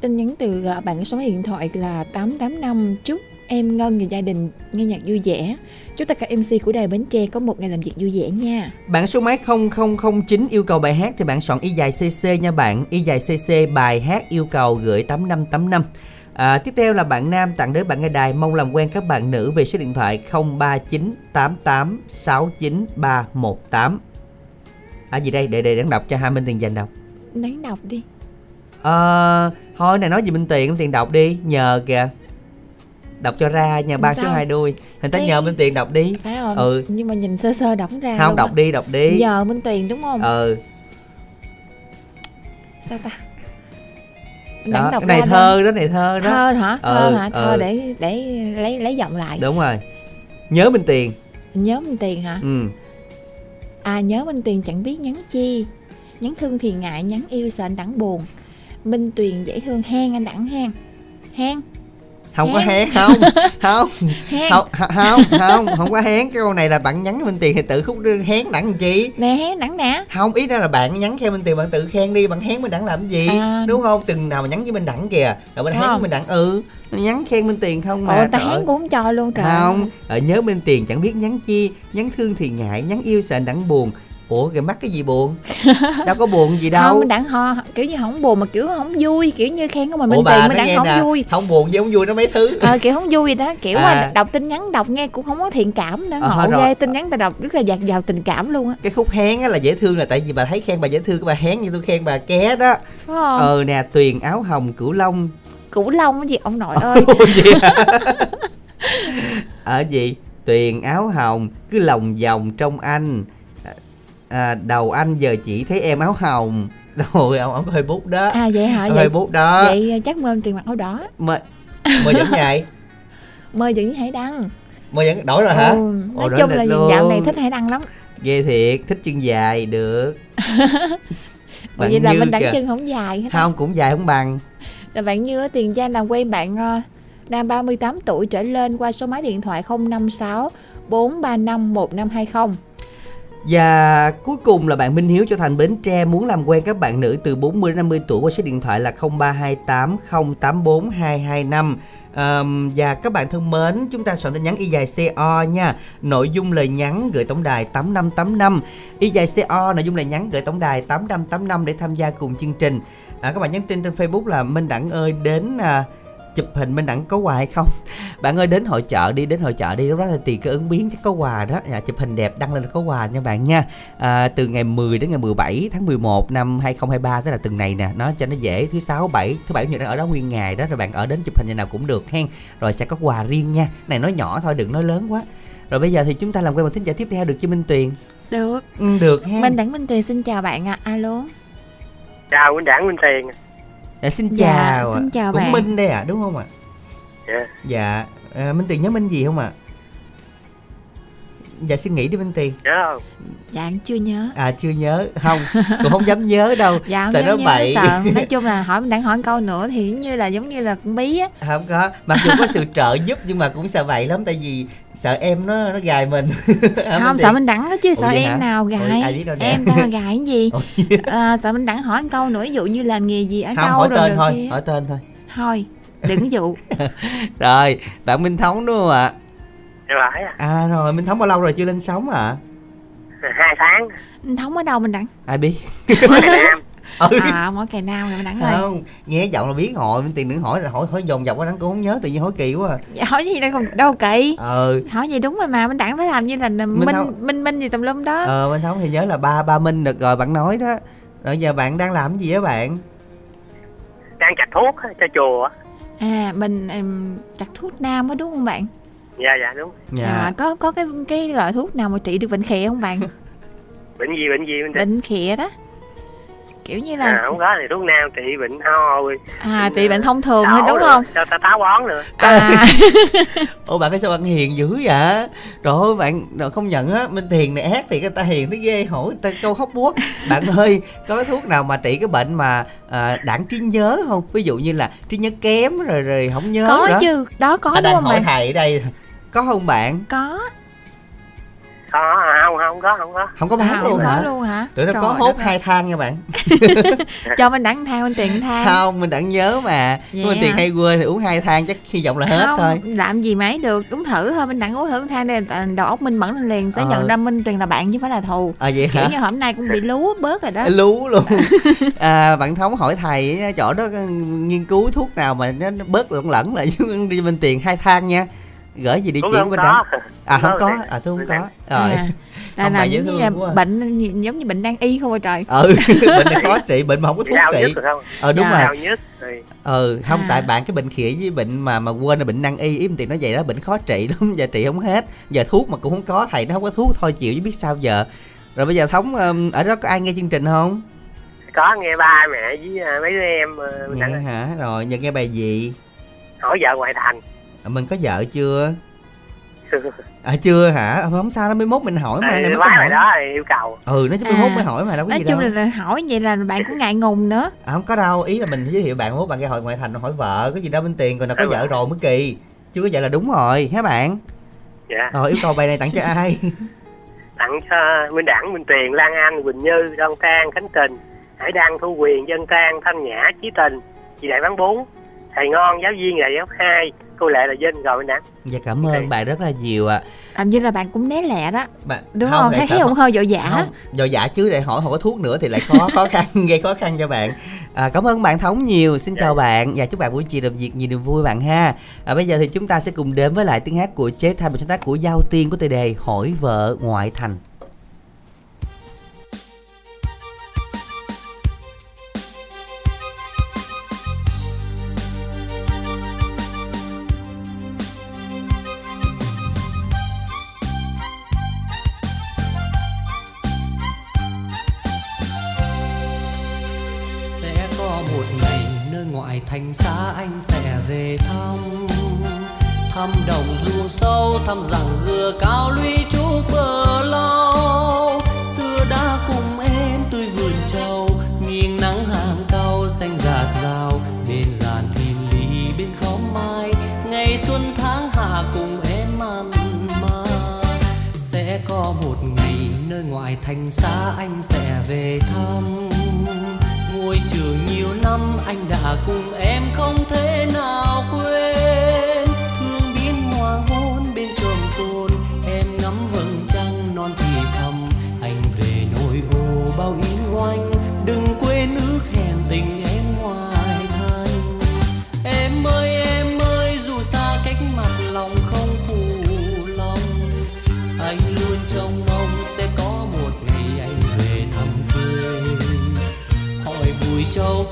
tin nhắn từ à, bạn số điện thoại là 885 chúc em Ngân và gia đình nghe nhạc vui vẻ chúc tất cả MC của đài Bến Tre có một ngày làm việc vui vẻ nha Bạn số máy 0009 yêu cầu bài hát thì bạn soạn y dài CC nha bạn. Y dài CC bài hát yêu cầu gửi 8585. À, tiếp theo là bạn nam tặng đến bạn nghe đài mong làm quen các bạn nữ về số điện thoại 0398869318. À gì đây? Để để đang đọc cho hai Minh Tiền dành đọc. Đáng đọc đi Ờ, thôi này nói gì Minh Tiền, Minh Tiền đọc đi, nhờ kìa. Đọc cho ra nha, ba số hai đuôi. Người ta Ê. nhờ Minh Tiền đọc đi. phải không Ừ. nhưng mà nhìn sơ sơ đọc ra Không đọc á. đi, đọc đi. giờ Minh Tuyền đúng không Ừ. sao ta Mình Đó, đọc cái này thơ đó, này thơ đó. thơ hả thơ Ừ, hả thơ ừ. để để lấy lấy giọng lại Đúng rồi. Nhớ Minh Tiền. nhớ Minh Tuyền hả Ừ. à nhớ Minh Tuyền chẳng biết nhắn chi nhắn thương thì ngại nhắn yêu sợ anh đẳng buồn. Minh Tuyền dễ thương hen anh đẳng hen hen không có Hén. hén không không. Hen không không không không có hén cái câu này là bạn nhắn Minh Tiền thì tự khúc hén đẳng làm chi? Nè hen đẳng nè. Không ý ra là bạn nhắn khen Minh Tiền bạn tự khen đi bạn hén Minh Đẳng làm gì? À. đúng không? Từng nào mà nhắn với Minh Đẳng kìa. Rồi mình hén. Minh Đẳng ừ nhắn khen Minh Tiền không mà ồ ta ơi. cũng không cho luôn trời. Không ở nhớ Minh Tiền chẳng biết nhắn chi nhắn thương thì ngại nhắn yêu sợ Đẳng buồn ủa kìa mắc cái gì buồn? Đâu có buồn gì đâu. Không mình đặng ho kiểu như không buồn mà kiểu không vui kiểu như khen của mình ủa Minh bà mình đặng không nè. vui. Không buồn với không vui nó mấy thứ. Ờ kiểu không vui đó kiểu À. đọc tin nhắn đọc nghe cũng không có thiện cảm nữa Ờ, ngộ rồi. ghê tin nhắn ta đọc rất là dạt dào tình cảm luôn á. Cái khúc hén á là dễ thương là tại vì bà thấy khen bà dễ thương cái bà hén như tôi khen bà ké đó. Ờ nè tuyền áo hồng cửu long. Cửu long cái gì? Ông nội ơi. ở gì? Tuyền áo hồng cứ lòng vòng trong anh à, đầu anh giờ chỉ thấy em áo hồng. Rồi ông ông có hơi bút đó. À vậy hả? Hơi bút đó. vậy chắc mơ tiền mặt áo đỏ. Mời mời dẫn vậy mơ với hải đăng. Mời dẫn đổi rồi hả? Ừ, Ồ, nói đổi chung là luôn. dạo này thích hải đăng lắm. Ghê thiệt thích chân dài được. Ủa, vậy là mình kìa. chân không dài hết không cũng dài không bằng. Là bạn như ở tiền giang làm quen bạn ờ, đang 38 tuổi trở lên qua số máy điện thoại 056 435 1520 và cuối cùng là bạn Minh Hiếu cho thành Bến Tre muốn làm quen các bạn nữ từ 40 đến 50 tuổi qua số điện thoại là 0328 084 225. Um, và các bạn thân mến, chúng ta soạn tin nhắn y dài CO nha. Nội dung lời nhắn gửi tổng đài 8585. Y dài CO nội dung lời nhắn gửi tổng đài 8585 để tham gia cùng chương trình. À, các bạn nhắn tin trên Facebook là Minh Đẳng ơi đến à, chụp hình Minh Đẳng có quà hay không? Bạn ơi đến hội chợ đi, đến hội chợ đi, lúc đó là tiền cái ứng biến chắc có quà đó. À, chụp hình đẹp đăng lên là có quà nha bạn nha. À, từ ngày 10 đến ngày 17 tháng 11 năm 2023 tức là tuần này nè, nó cho nó dễ thứ sáu bảy, thứ bảy nhật đang ở đó nguyên ngày đó rồi bạn ở đến chụp hình như nào cũng được hen. Rồi sẽ có quà riêng nha. Này nói nhỏ thôi đừng nói lớn quá. Rồi bây giờ thì chúng ta làm quen một thính giả tiếp theo được chưa Minh Tuyền? được ừ, được ha minh đẳng minh tuyền xin chào bạn ạ alo chào Minh Đảng Minh Tiền dạ, xin Dạ, chào ạ. xin chào cũng bạn. minh đây à đúng không ạ Dạ. dạ à, minh tiền nhớ minh gì không ạ dạ xin nghĩ đi minh tiền nhớ không. Dạ anh chưa nhớ. À chưa nhớ. Không cũng không dám nhớ đâu. Dạ sợ nó nhớ, bậy. sợ. Nói chung là hỏi mình đang hỏi câu nữa thì giống như là giống như là con bí á. Không có. Mặc dù có sự trợ giúp nhưng mà cũng sợ vậy lắm tại vì sợ em nó nó gài mình. À, không Minh sợ mình đẳng đó chứ Ủa sợ vậy hả? em nào gài? đâu em ta là gài cái gì? À, sợ mình đẳng hỏi một câu nữa ví dụ như làm nghề gì ở không đâu hỏi rồi tên rồi thôi kia. hỏi tên thôi. Thôi đừng dụ. Rồi bạn minh thống đúng không ạ Phải à? À rồi minh thống bao lâu rồi chưa lên sóng ạ? Hai tháng. Anh thống ở đâu mình đẳng ai biết? Ừ. à mỗi ngày nào rồi mình đẳng ơi. Không nghe giọng là biết hỏi minh tiền đừng hỏi hỏi hỏi dồn dập quá đáng cũng không nhớ tự nhiên hỏi kỳ quá à. Dạ, hỏi gì đâu còn đâu kỳ. Ờ hỏi gì đúng rồi mà mình đẳng nó làm như là minh Thống- minh minh gì tùm lum đó. Ờ minh thống thì nhớ là ba ba minh được rồi bạn nói đó. Rồi giờ bạn đang làm gì á bạn? Đang chặt thuốc á, cho chùa á. à mình um, chặt thuốc nam á đúng không bạn dạ dạ đúng. À, có có cái cái loại thuốc nào mà trị được bệnh khịa không bạn? Bệnh gì bệnh gì Tiền bệnh khịa đó. Kiểu như à, là không có thì thuốc nam trị bệnh ho rồi à trị bệnh thông thường thôi đúng rồi, không? cho ta táo bón nữa? À. Ủa bạn cái sao bạn hiền dữ vậy? Trời ơi bạn rồi không nhận á Minh Thiền này ác thì người ta hiền thấy ghê hỏi người ta câu hóc búa. Bạn ơi có cái thuốc nào mà trị cái bệnh mà à, đảng trí nhớ không? Ví dụ như là trí nhớ kém rồi rồi không nhớ có nữa chứ đó có Ta đúng đang không hỏi bạn thầy ở đây Có không bạn? Có. Có à, không không có không có. Không có à, bán không luôn có hả? luôn hả? Tụi nó Trời có hốt hai thang nha bạn. Cho mình đẳng thang mình tiền thang. Không mình đặng nhớ mà. Vậy Minh Tiền hay quên thì uống hai thang chắc hy vọng là hết không thôi. làm gì mà ấy được. Đúng thử thôi mình đặng uống thử thang đây là đầu óc minh mẫn lên liền sẽ Ờ. nhận ra minh tuyền là bạn chứ không phải là thù. À vậy kiểu hả? như hôm nay cũng bị lú bớt rồi đó. Lú luôn. À, bạn thống hỏi thầy á, chỗ đó có nghiên cứu thuốc nào mà nó bớt lẫn lẫn lại chứ đi bên tiền hai thang nha gửi gì địa chỉ bên đó à không có. à tôi không có. Rồi. À, là làm dễ giống như à. bệnh giống như bệnh đang y không rồi trời? Ừ bệnh này khó trị bệnh mà không có thuốc trị. ờ đúng Dạ. rồi. Đau nhất rồi. Ừ không À. tại bạn cái bệnh khỉ với bệnh mà mà quên là bệnh năng y ý tiền nói vậy đó bệnh khó trị lắm giờ trị không hết. Giờ thuốc mà cũng không có thầy nó không có thuốc thôi chịu chứ biết sao giờ. Rồi bây giờ thống ở đó có ai nghe chương trình không? Có nghe ba mẹ với à, mấy đứa em ờ, nghe ơi. hả? Rồi giờ nghe bài gì? Hỏi vợ ngoại thành. À, mình có vợ chưa? À chưa hả? Không sao nó mới mốt mình hỏi mà này mới hỏi. đó thì yêu cầu. Ừ nó chứ mới mốt À. mới hỏi mà đâu có nói gì chung đâu. là, là hỏi vậy là bạn cũng ngại ngùng nữa. À, không có đâu ý là mình giới thiệu bạn mốt bạn nghe hội ngoại thành hỏi vợ có gì đâu bên tiền còn nào có vợ rồi. mới kỳ. Chưa có vợ là đúng rồi hả bạn? Dạ. Rồi yêu cầu bài này tặng cho ai? Tặng cho Minh Đẳng, Minh Tuyền, Lan Anh, Quỳnh Như, Đoan Trang, Khánh Tình, Hải Đăng, Thu Quyền, Dân Trang, Thanh Nhã, Chí Tình, chị Đại Bán Bốn, Thầy Ngon, Giáo viên Đại Giáo 2, cô Lệ là Vinh rồi Đẳng. dạ cảm ơn bạn rất là nhiều ạ. Làm như là bạn cũng né lẹ đó. Bạn đúng không, tại thấy sao thấy mà- ông hơi vội vã không rồi dạ chứ để hỏi không có thuốc nữa thì lại khó khó khăn gây khó khăn cho bạn. À, cảm ơn bạn thống nhiều xin chào bạn. Và chúc bạn buổi chiều làm việc nhiều niềm vui bạn ha. À, bây giờ thì chúng ta sẽ cùng đến với lại tiếng hát của chế thanh và sáng tác của giao tiên của tề đề hỏi vợ ngoại thành thành xa anh sẽ về thăm. Ngôi trường nhiều năm anh đã cùng em không thể nào quên. Thương biến hoa hôn bên trường tôn em ngắm vầng trăng non thì thầm. Anh về nỗi ô bao ý oanh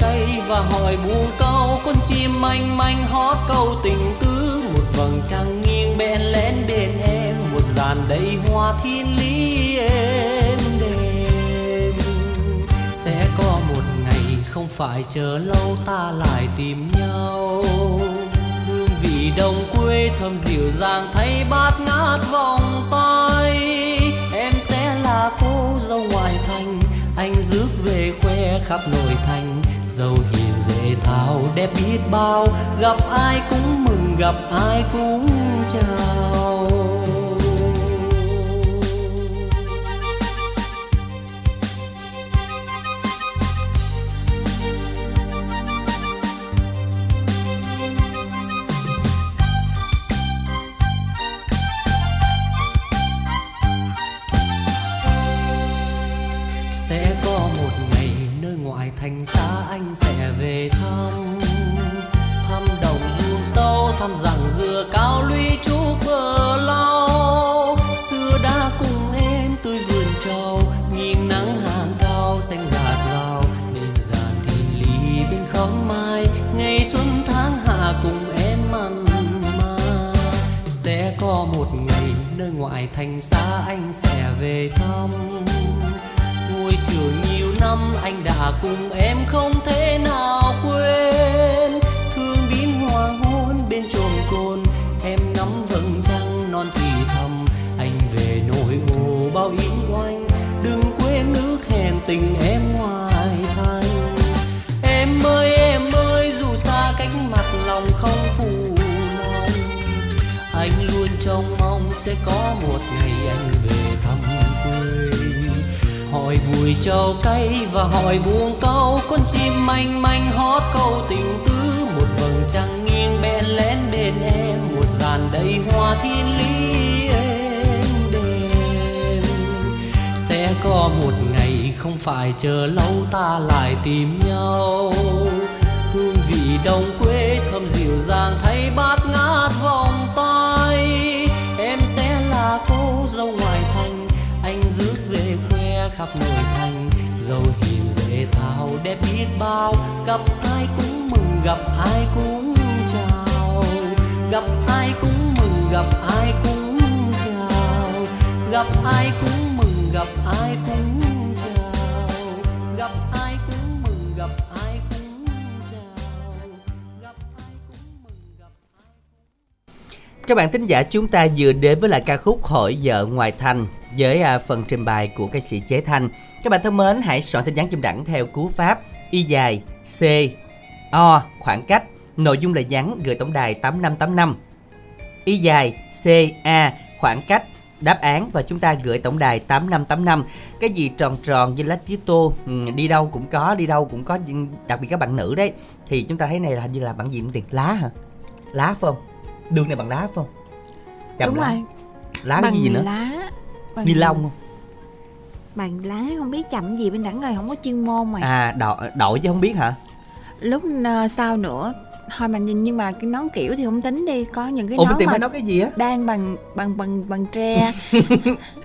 cây và hỏi buồn câu. Con chim manh manh hót câu tình tứ. Một vầng trăng nghiêng bên lén bên em. Một dàn đầy hoa thiên lý em đêm sẽ có một ngày không phải chờ lâu, ta lại tìm nhau. Hương vị đồng quê thơm dịu dàng thay bát ngát vòng tay. Em sẽ là cô dâu ngoài thành, anh rước về khoe khắp nội thành dâu hiền dễ thao, đẹp biết bao, gặp ai cũng mừng, gặp ai cũng chào. Ngoài thành xa anh sẽ về thăm. Ngôi trường nhiều năm anh đã cùng em không thể nào quên. Thương biến hoàng hôn bên chồm cồn, em ngắm vầng trăng non thì thầm. Anh về nỗi hồ bao yến quanh, đừng quên nước hẹn tình em sẽ có một ngày anh về thăm quê. Hỏi bùi trầu cay và hỏi buông câu, con chim manh manh hót câu tình tứ. Một vầng trăng nghiêng bên lén bên em, một dàn đầy hoa thiên lý êm đềm sẽ có một ngày không phải chờ lâu, ta lại tìm nhau. Hương vị đồng quê thơm dịu dàng thay bát ngát vòng tay dâu ngoài thành, anh rước về khoe khắp nội thành. Dâu hiền dễ thao, đẹp biết bao, gặp ai cũng mừng, gặp ai cũng chào. Gặp ai cũng mừng, gặp ai cũng chào. Gặp ai cũng mừng, gặp ai cũng Các bạn thính giả chúng ta vừa đến với lại ca khúc Hội vợ ngoài thành với à, phần trình bày của ca sĩ Chế Thanh. Các bạn thân mến, hãy soạn tin nhắn chim đẳng theo cú pháp y dài C O khoảng cách. Nội dung là nhắn gửi tổng đài 8585. Y dài C A khoảng cách đáp án và chúng ta gửi tổng đài 8585 cái gì tròn tròn như lá tía tô ừ, đi đâu cũng có đi đâu cũng có đặc biệt các bạn nữ đấy thì chúng ta thấy này là hình như là bạn gì cũng tiền lá hả lá phải không đường này bằng lá phải không? Chầm đúng lá. rồi. Lá bằng gì nữa? lá. Bằng ni lông không? Bằng lá không biết chậm gì bên đẳng rồi không có chuyên môn mà. À đội đội chứ không biết hả? Lúc ờ, sau nữa thôi mà nhìn nhưng mà cái nón kiểu thì không tính đi có những cái ủa nón tìm mà nói cái gì á? đang bằng bằng bằng bằng tre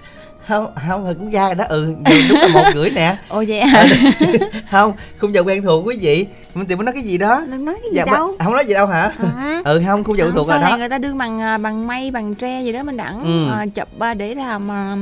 không không thì cũng ra rồi đó. Ừ đúng là một gửi nè. Ồ vậy hả? không khung giờ quen thuộc quý vị. Mình tìm nói cái gì đó. Đừng nói cái gì dạ, đâu? không nói gì đâu hả? Hả? ừ không khung giờ quen Không, thuộc này đó. người ta đưa bằng à, bằng mây bằng tre gì đó mình đẳng Ừ. à, chụp à, để làm à,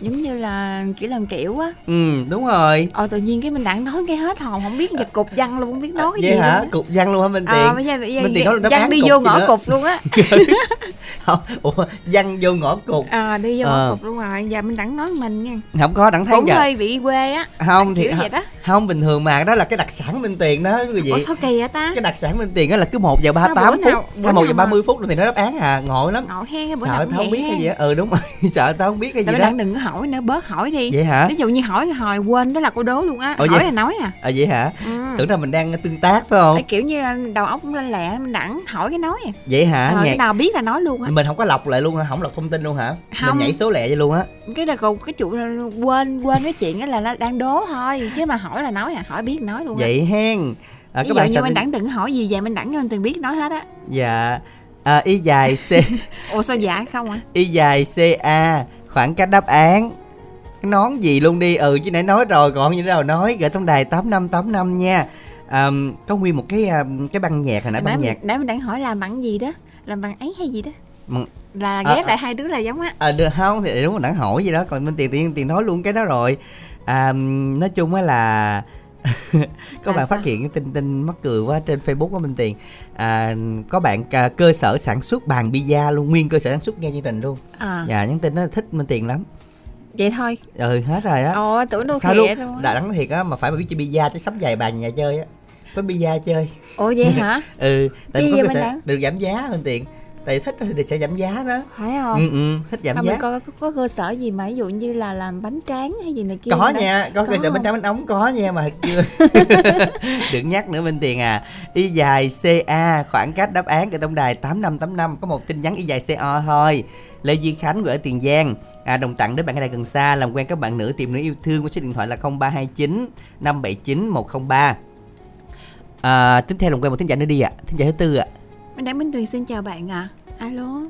giống như là kiểu làm kiểu á. Ừ đúng rồi. Ờ tự nhiên cái mình đẳng nói cái hết hồn không biết giật cục văn luôn không biết nói cái vậy gì hả? luôn cục văn luôn hả minh ờ tiền? bây giờ bây giờ Minh Tiền nói là đáp văn án đi vô ngõ cục luôn á. Không ủa văn vô ngõ cục. À đi vô Ờ. ngõ cục luôn rồi giờ mình đẳng nói mình nha. Không có đặng thấy cũng giờ hơi bị quê á. Không thì vậy đó không bình thường mà đó là cái đặc sản minh tiền đó quý vị. Ủa sao kỳ vậy ta? Cái đặc sản minh tiền đó là cứ một giờ ba tám phút hay một giờ ba mươi phút thì nó đáp án à ngồi lắm. Ngộ hen bữa sợ tao không biết cái hen. gì á. Ừ đúng rồi sợ tao không biết cái gì đó. đừng có hỏi nữa bớt hỏi đi. Vậy hả? Ví dụ như hỏi hồi quên đó là cô đố luôn á. Hỏi vậy? là nói à. À vậy hả? Ừ. tưởng là mình đang tương tác phải không? Kiểu như là đầu óc cũng lên lẹ mình đẳng hỏi cái nói à. Vậy hả? Rồi Nghe- cái nào biết là nói luôn á. Mình không có lọc lại luôn hả không lọc thông tin luôn hả? Không. mình nhảy số lẹ vậy luôn á. Cái là cục cái chủ quên quên cái chuyện đó là nó đang đố thôi chứ mà hỏi là nói à? Hỏi biết nói luôn á. Vậy hen. À, các bạn như mình đẳng đừng hỏi gì về mình đẳng cho mình từng biết nói hết á. Dạ. À, y dài c ủa sao dạ không à? Y dài ca khoảng cách đáp án. Cái nón gì luôn đi? Ừ chứ nãy nói rồi còn như thế nào nói gửi tổng đài tám năm tám năm nha. À, có nguyên một cái à, cái băng nhạc hồi nãy băng nhạc. nãy mình đang hỏi làm bằng gì đó? Làm bằng ấy hay gì đó? Bằng- là À, ghép à. lại hai đứa là giống á. À được không thì đúng là đang hỏi gì đó còn bên tiền tiền tiền nói luôn cái đó rồi à, nói chung á là có À, bạn sao? phát hiện cái tin tin mắc cười quá trên facebook của minh tiền. À, có bạn à, cơ sở sản xuất bàn pizza luôn nguyên cơ sở sản xuất nghe chương trình luôn. À, dạ nhắn tin nó thích minh tiền lắm. Vậy thôi. Ừ hết rồi á. Ồ tưởng đâu sao khẽ luôn? đã đắng thiệt á mà phải mà biết chơi pizza chứ sắm vài bàn nhà chơi á. Có pizza chơi. Ủa vậy hả? Ừ tại Chi có cơ sở được giảm giá minh tiền tại thích thì sẽ giảm giá đó. Phải không? Ừ ừ thích giảm không giá. coi có, có cơ sở gì mà ví dụ như là làm bánh tráng hay gì này kia có nha có cơ sở không? bánh tráng bánh ống có nha mà chưa. Đừng nhắc nữa minh tiền à. Y dài ca khoảng cách đáp án ở tổng đài tám năm tám năm. Có một tin nhắn y dài co thôi. Lê duy khánh quê ở tiền giang. À, đồng tặng đến bạn ở đây gần xa làm quen các bạn nữ tìm nữ yêu thương với số điện thoại là 0329 579 103 à, tiếp theo làm quen một thính giả nữa đi ạ. Thính giả thứ tư ạ Minh Đẳng Minh Tuyền xin chào bạn ạ alo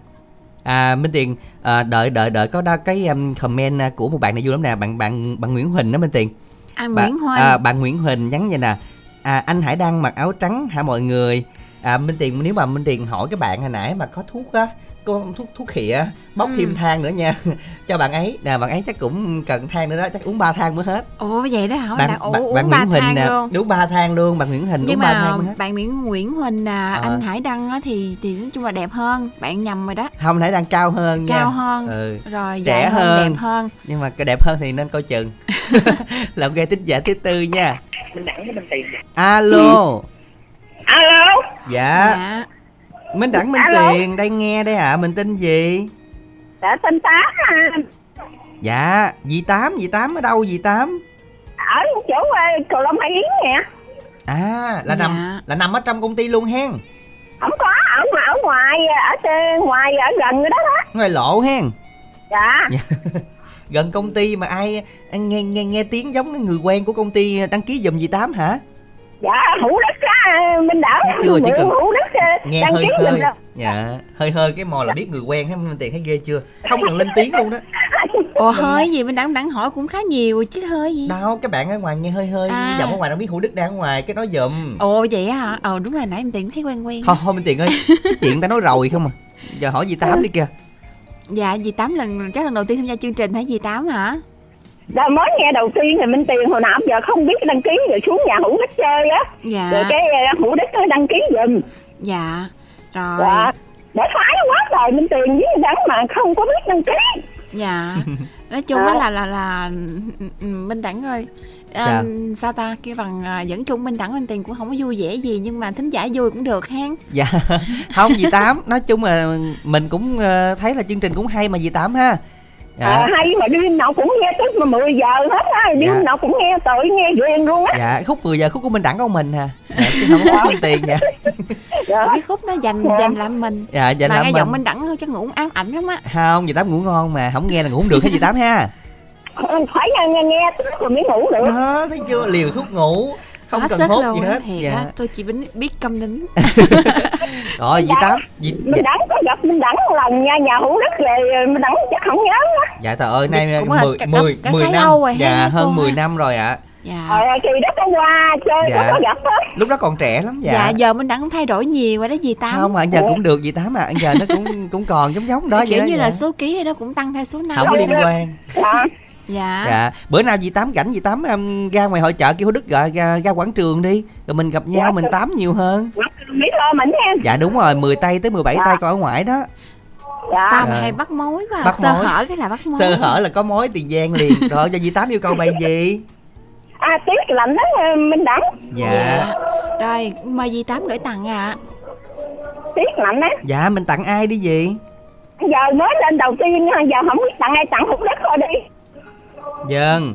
À Minh Tiền à, đợi đợi đợi có đó cái um, comment à, của một bạn này vui lắm nè, bạn bạn bạn Nguyễn Huỳnh đó Minh Tiền. à Bạn- Nguyễn Hoa À, bạn Nguyễn Huỳnh nhắn vậy nè. À, anh Hải đăng mặc áo trắng hả mọi người? À, Minh Tiền nếu mà Minh Tiền hỏi cái bạn hồi nãy mà có thuốc á, có thuốc thuốc khịa bóc Ừ. thêm than nữa nha. Cho bạn ấy. Nè bạn ấy chắc cũng cần than nữa đó chắc uống ba than mới hết. Ồ vậy đó hả? Bạn Đặng, ồ, bạn, uống bạn ba Nguyễn Huỳnh nè. luôn. Đúng ba than luôn. Bạn Nguyễn Huỳnh nhưng uống ba than mới hết. bạn Nguyễn Nguyễn Huỳnh à, Ờ. anh Hải Đăng á, thì thì nói chung là đẹp hơn. Bạn nhầm rồi đó. Không Hải đang cao hơn nha. Cao hơn. Ừ. rồi Trẻ hơn, hơn. đẹp hơn. Nhưng mà cái đẹp hơn thì nên coi chừng. Làm nghe tính giả thứ tư nha. Minh Đẳng với Minh Tiền. Alo. Alo. Dạ. Dạ minh đẳng minh Alo. tiền đây nghe đây ạ. Mình tên gì? Đã tên tám à, dạ dì tám dì tám ở đâu dì tám? Ở chỗ ờ, cầu long hải yến nè. À là Dạ. nằm là nằm ở trong công ty luôn hen? Không có ở ngoài ở ngoài ở trên ngoài ở gần rồi đó đó. Ngoài lộ hen? Dạ. Gần công ty mà ai nghe nghe nghe tiếng giống cái người quen của công ty đăng ký giùm dì tám hả dạ hữu đức á minh đẳng Thấy chưa, chỉ cần hữu đức ờ, nghe hơi hơi. dạ hơi hơi cái mò là biết người quen hết minh tiền thấy ghê chưa? Không cần lên tiếng luôn đó. Ồ hơi gì? Minh Đẳng Đẳng hỏi cũng khá nhiều chứ hơi gì? Đâu các bạn ở ngoài nghe hơi hơi. À. giọng ở ngoài đâu biết hữu đức đang ở ngoài cái nói giùm. Ồ vậy á hả? Ờ đúng rồi nãy Minh Tiền thấy quen quen. Thôi thôi minh tiền ơi cái chuyện ta nói rồi không à. Giờ hỏi dì tám đi kìa. Dạ dì tám lần chắc lần đầu tiên tham gia chương trình hả dì tám hả Dạ mới nghe đầu tiên thì Minh Tiền hồi nào giờ không biết đăng ký rồi xuống nhà Hữu Đức chơi á. Dạ. Rồi cái ờ, Hữu Đức nó đăng ký giùm. Dạ rồi. Dạ Để phải quá trời Minh Tiền với đắng mà không có biết đăng ký. Dạ nói chung đó là là là ừ, ừ, minh đẳng ơi à, Sao? sao ta cái phần à, dẫn chung minh đẳng minh tiền cũng không có vui vẻ gì nhưng mà thính giả vui cũng được hen dạ không dì tám nói chung là mình cũng ờ, thấy là chương trình cũng hay mà dì tám ha dạ. À, Hay mà đêm nào cũng nghe tức mà 10 giờ hết á Đêm Dạ. nào cũng nghe tội nghe ghiền luôn á. Dạ khúc 10 giờ khúc của minh đẳng con mình hà dạ, chứ không có minh tiền dạ. Dạ. cái khúc nó dành Dạ. dành làm mình. Dạ dạ mà làm nghe mình. giọng minh đẳng thôi chắc ngủ ám ảnh lắm á. Không dì tám ngủ ngon mà không nghe là ngủ không được hết dì tám ha? Phải nghe nghe, nghe tức rồi mới ngủ được đó thấy chưa? Liều thuốc ngủ không hết cần sức hốt gì hết thiệt dạ. tôi chỉ biết, biết câm nín. Rồi dì tám dì dạ, Đẳng có gặp Minh Đẳng một lần nha nhà Hữu Đức về Minh Đẳng chắc không nhớ á. Dạ trời ơi nay Cũng là 10 cả- 10 cả 10 khá năm. rồi dạ hơn 10 ha. năm rồi ạ. Dạ. Ờ, kỳ đó có qua chơi Dạ. có gặp hết lúc đó còn trẻ lắm dạ. dạ giờ minh đẳng cũng thay đổi nhiều rồi đó dì tám. Không mà giờ cũng được dì tám à giờ nó cũng cũng còn giống giống đó vậy kiểu đó, như dạ. là số ký hay nó cũng tăng theo số năm. Không liên quan dạ. dạ. Dạ bữa nào dì tám rảnh dì tám um, ra ngoài hội chợ kêu Hữu đức ra, ra, ra quảng trường đi. Rồi mình gặp nhau Dạ, mình tám nhiều hơn. Mỹ lo mình nha. Dạ đúng rồi 10 tay tới 17 Dạ. tay còn ở ngoài đó. Dạ. sao mà Dạ. hay bắt mối quá Bắt sơ mối. hở cái là bắt mối. Sơ hở là có mối tiền giang liền. Rồi cho dì tám yêu cầu bài gì? À tiếc lạnh đó ờ, Minh Đẳng. Dạ. Rồi mời dì tám gửi tặng ạ. Tiếc lạnh á. Dạ mình tặng ai đi dì? Giờ mới lên đầu tiên giờ không biết tặng ai tặng Hữu Đức thôi đi vâng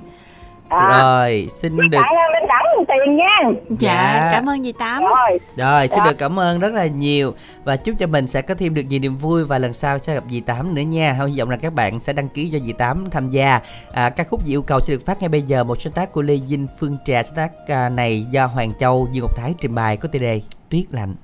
à. rồi xin được ờ, Minh Đẳng tiền nha dạ, Dạ. cảm ơn dì tám rồi Rồi, xin Dạ. được cảm ơn rất là nhiều và chúc cho mình sẽ có thêm được nhiều niềm vui và lần sau sẽ gặp dì Tám nữa nha. Hy vọng là các bạn sẽ đăng ký cho dì Tám tham gia. À, ca khúc dì yêu cầu sẽ được phát ngay bây giờ một sáng tác của Lê Vinh Phương Trà sáng tác à, này do Hoàng Châu Dương Ngọc Thái trình bày có tiêu đề Tuyết lạnh.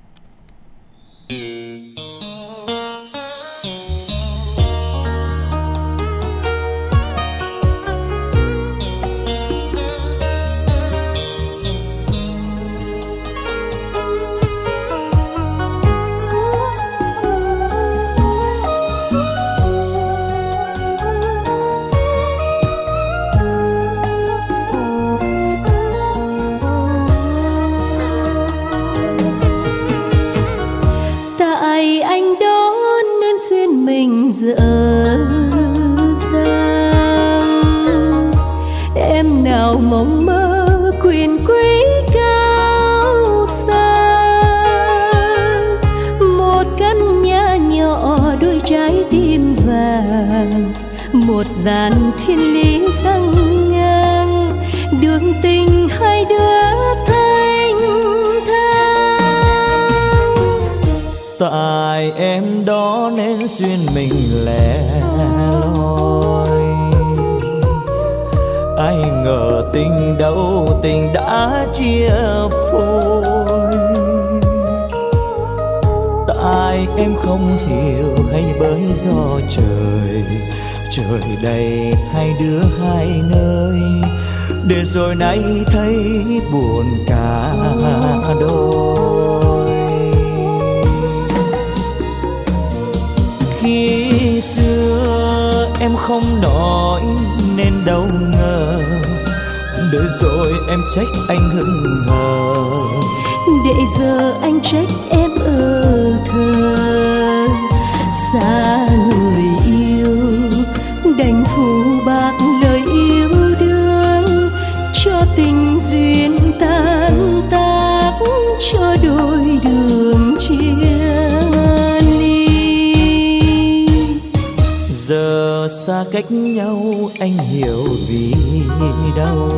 dở dang em nào mong mơ quyền quý cao xa một căn nhà nhỏ đôi trái tim vàng. Một dàn thiên lý răng ngang. Đường tình tại em đó nên duyên mình lẻ loi. Ai ngờ tình đâu tình đã chia phôi. Tại em không hiểu hay bởi do trời. Trời đầy hai đứa hai nơi. Để rồi nay thấy buồn cả đôi. Khi xưa em không nói nên đâu ngờ. Để rồi em trách anh hững hờ. Để giờ anh trách em ở thờ. Xa người cách nhau, anh hiểu vì đâu.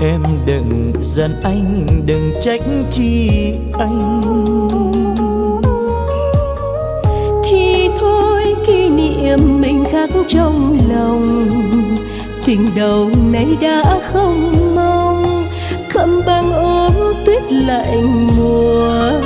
Em đừng giận anh, đừng trách chi anh. Thì thôi, kỷ niệm mình khắc trong lòng. Tình đầu nay đã không mong. Khâm băng ôm tuyết lạnh mùa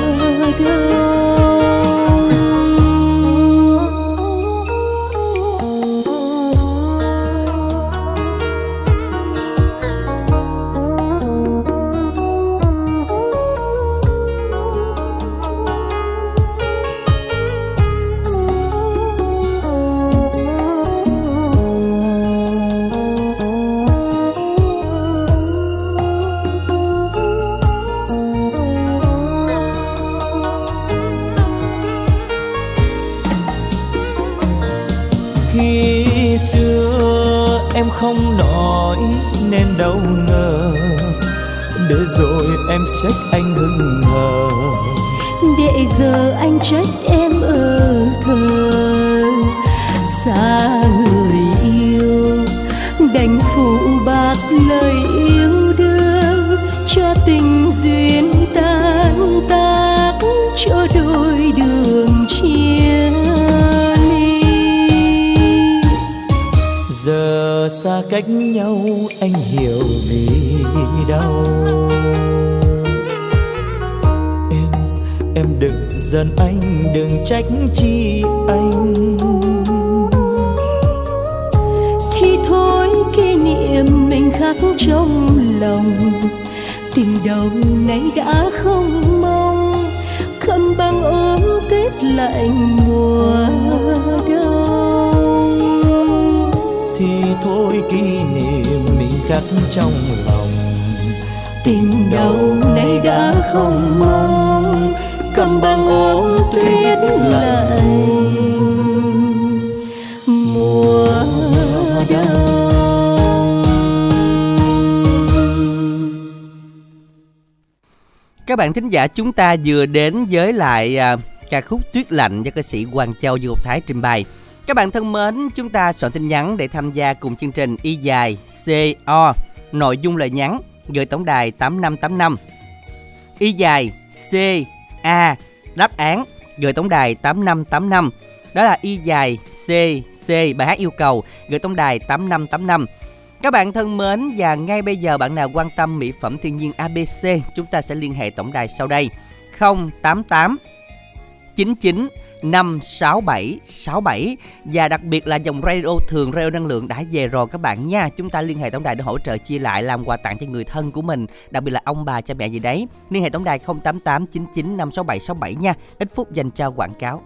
khắc trong lòng. Tình đầu này đã không mong cầm băng ôm tuyết lạnh. Mùa đông. Các bạn thính giả chúng ta vừa đến với lại à, ca khúc Tuyết Lạnh do ca sĩ Hoàng Châu Dương Ngọc Thái trình bày. Các bạn thân mến, chúng ta soạn tin nhắn để tham gia cùng chương trình Y dài CO. Nội dung lời nhắn gửi tổng đài 8585. Y dài C A đáp án gửi tổng đài 8585. Đó là Y dài C C bài hát yêu cầu gửi tổng đài 8585. Các bạn thân mến và ngay bây giờ bạn nào quan tâm mỹ phẩm thiên nhiên ABC chúng ta sẽ liên hệ tổng đài sau đây 088 99 567 67 và đặc biệt là dòng radio thường radio năng lượng đã về rồi các bạn nha. Chúng ta liên hệ tổng đài để hỗ trợ chia lại làm quà tặng cho người thân của mình, đặc biệt là ông bà cha mẹ gì đấy. Liên hệ tổng đài 088 99 567 67 nha. Ít phút dành cho quảng cáo.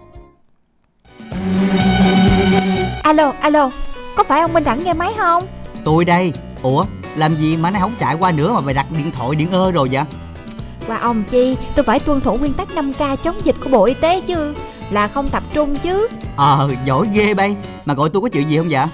Alo, alo, có phải ông Minh Đẳng nghe máy không? Tôi đây Ủa làm gì mà nó không chạy qua nữa mà mày đặt điện thoại điện ơ rồi vậy Qua ông chi, tôi phải tuân thủ nguyên tắc 5K chống dịch của Bộ Y tế chứ Là không tập trung chứ. Ờ giỏi ghê bay. Mà gọi tôi có chuyện gì không vậy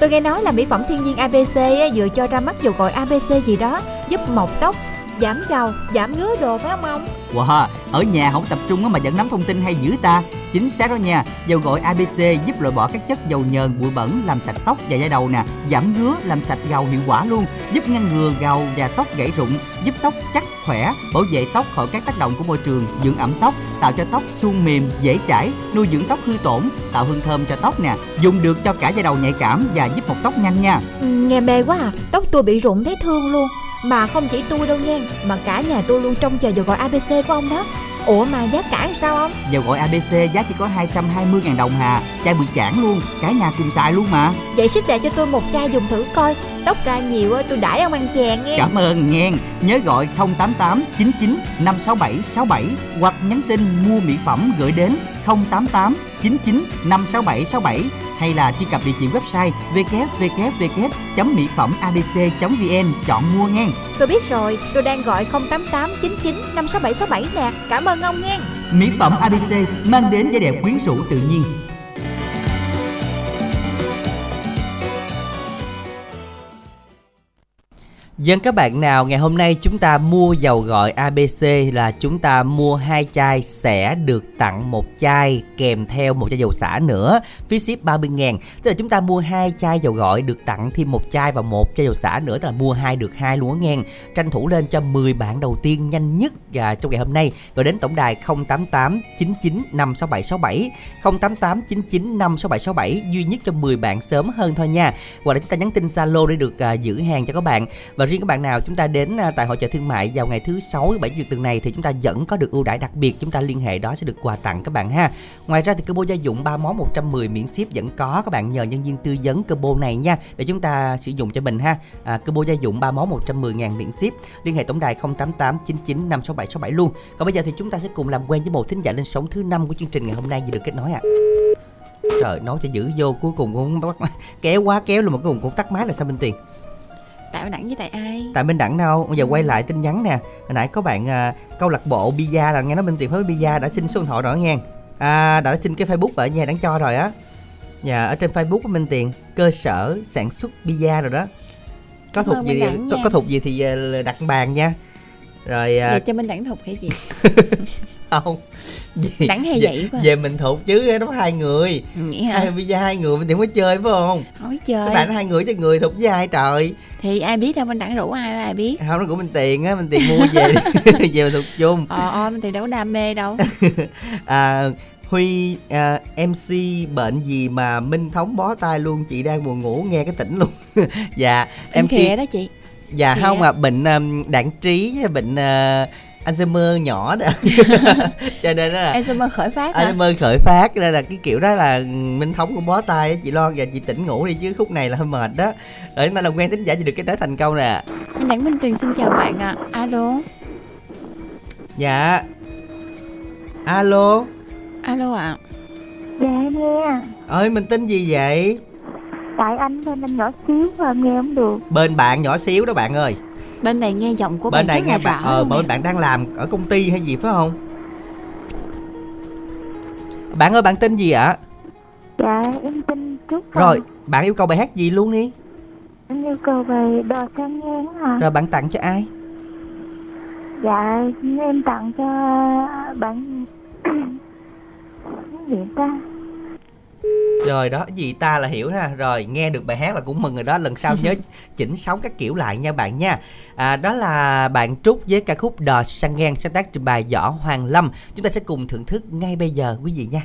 Tôi nghe nói là mỹ phẩm thiên nhiên ABC á, vừa cho ra mắt dầu gội ABC gì đó giúp mọc tóc, giảm gầu, giảm ngứa đồ phải không ông? Wow, ở nhà không tập trung mà vẫn nắm thông tin hay dữ ta. Chính xác đó nha Dầu gội ABC giúp loại bỏ các chất dầu nhờn, bụi bẩn Làm sạch tóc và da đầu nè Giảm ngứa, làm sạch gầu hiệu quả luôn Giúp ngăn ngừa gầu và tóc gãy rụng Giúp tóc chắc khỏe, bảo vệ tóc khỏi các tác động của môi trường Dưỡng ẩm tóc, tạo cho tóc suôn mềm, dễ chảy Nuôi dưỡng tóc hư tổn, tạo hương thơm cho tóc nè Dùng được cho cả da đầu nhạy cảm và giúp mọc tóc nhanh nha. Ừ, nghe mê quá à, tóc tôi bị rụng thấy thương luôn. Mà không chỉ tôi đâu nha, mà cả nhà tôi luôn trông chờ dầu gội ABC của ông đó. Ủa mà giá cả sao ông? Dầu gội ABC giá chỉ có 220.000 đồng hà Chai bự chản luôn, cả nhà cùng xài luôn mà. Vậy ship lại cho tôi một chai dùng thử coi Tóc ra nhiều tôi đãi ông ăn chèn nghe. Cảm ơn nghe. Nhớ gọi 088 99 567 67 Hoặc nhắn tin mua mỹ phẩm gửi đến 088 99 567 67 Hay là truy cập địa chỉ website www.mỹphẩmabc.vn Chọn mua nghe. Tôi biết rồi, tôi đang gọi 088 99 567 67 nè. Cảm ơn ông nghe. Mỹ phẩm ABC mang đến vẻ đẹp quyến rũ tự nhiên Dân các bạn nào, ngày hôm nay chúng ta mua dầu gội ABC là chúng ta mua hai chai sẽ được tặng một chai kèm theo một chai dầu xả nữa, phí ship 30 ngàn. Tức là chúng ta mua hai chai dầu gội được tặng thêm một chai và một chai dầu xả nữa, Tức là mua hai được hai luôn á nghe. Tranh thủ lên cho 10 bạn đầu tiên nhanh nhất và trong ngày hôm nay. Gọi đến tổng đài 088 99 56767 088 99 56767 Duy nhất cho 10 bạn sớm hơn thôi nha. Hoặc là chúng ta nhắn tin Zalo để được à, giữ hàng cho các bạn. Và riêng các bạn nào chúng ta đến à, tại hội chợ thương mại vào ngày thứ sáu thứ bảy chủ nhật tuần này thì chúng ta vẫn có được ưu đãi đặc biệt chúng ta liên hệ đó sẽ được quà tặng các bạn ha. Ngoài ra thì combo gia dụng 3 món 110 miễn ship vẫn có các bạn nhờ nhân viên tư vấn combo này nha để chúng ta sử dụng cho mình ha. À, combo gia dụng 3 món 110 ngàn miễn ship liên hệ tổng đài 088 99 567 67 luôn. Còn bây giờ thì chúng ta sẽ cùng làm quen với một thính giả lên sóng thứ năm của chương trình ngày hôm nay gì được kết nối ạ. Trời nói cho giữ vô cuối cùng cũng bắt kéo quá kéo luôn mà cuối cùng cũng tắt máy là sao Minh Tuyền? Tại Minh Đẳng với tại ai? tại bên đẳng đâu. Bây giờ quay lại tin nhắn nè. Hồi nãy có bạn à, câu lạc bộ pizza là nghe nói bên tiền phối pizza đã xin số điện thoại rồi nghe. À đã xin cái facebook ở nhà đáng cho rồi á. Dạ ở trên facebook của minh tiền cơ sở sản xuất pizza rồi đó. Có Cảm thuộc gì Đẳng có, có thuộc gì thì à, đặt bàn nha. Rồi à, Vậy cho Minh Đẳng thục hay gì? không Đẳng hay về, vậy quá. về mình thuộc chứ nó hai người. Vậy hả? hai pizza hai người mình tiền có chơi phải không? Các chơi. Bạn hai người cho người thuộc với ai trời? Thì ai biết đâu Minh Đẳng rủ ai là ai biết. Không nó của mình tiền á mình tiền mua về về mình thuộc chung. Ờ ờ Minh Tiền đâu có đam mê đâu. À, Huy à, MC bệnh gì mà Minh Thống bó tay luôn? Chị đang buồn ngủ nghe cái tỉnh luôn. Dạ Em MC đó chị. Dạ khìa. không mà bệnh um, đạn trí Bệnh uh, Alzheimer nhỏ đó. Cho nên đó là mơ khởi phát hả? Alzheimer khởi phát Nên là cái kiểu đó là Minh Thống cũng bó tay á, Chị Loan và chị tỉnh ngủ đi chứ khúc này là hơi mệt đó. Chúng ta làm quen tính giả chỉ được cái nói thành công nè. Minh Đẳng Minh Tuyền xin chào bạn ạ. Alo. Dạ. Alo. Alo ạ. Dạ em nghe. Ơi mình tên gì vậy? Tại anh bên anh nhỏ xíu mà em nghe không được. Bên bạn nhỏ xíu đó bạn ơi Bên này nghe giọng của bên bạn này rất nghe là bạn rõ ờ luôn bên nè. bạn đang làm ở công ty hay gì phải không? Bạn ơi bạn tên gì ạ? Dạ em tin chút rồi. Bạn yêu cầu bài hát gì luôn đi? Em yêu cầu về đò sang ngang hả? Rồi bạn tặng cho ai? Dạ em tặng cho bạn Cái gì ta rồi đó gì ta là hiểu ha. Rồi nghe được bài hát là cũng mừng rồi đó. Lần sau nhớ chỉnh sóng các kiểu lại nha bạn nha. À, đó là bạn trúc với ca khúc đò sang ngang sáng tác trình bày võ hoàng lâm. Chúng ta sẽ cùng thưởng thức ngay bây giờ quý vị nha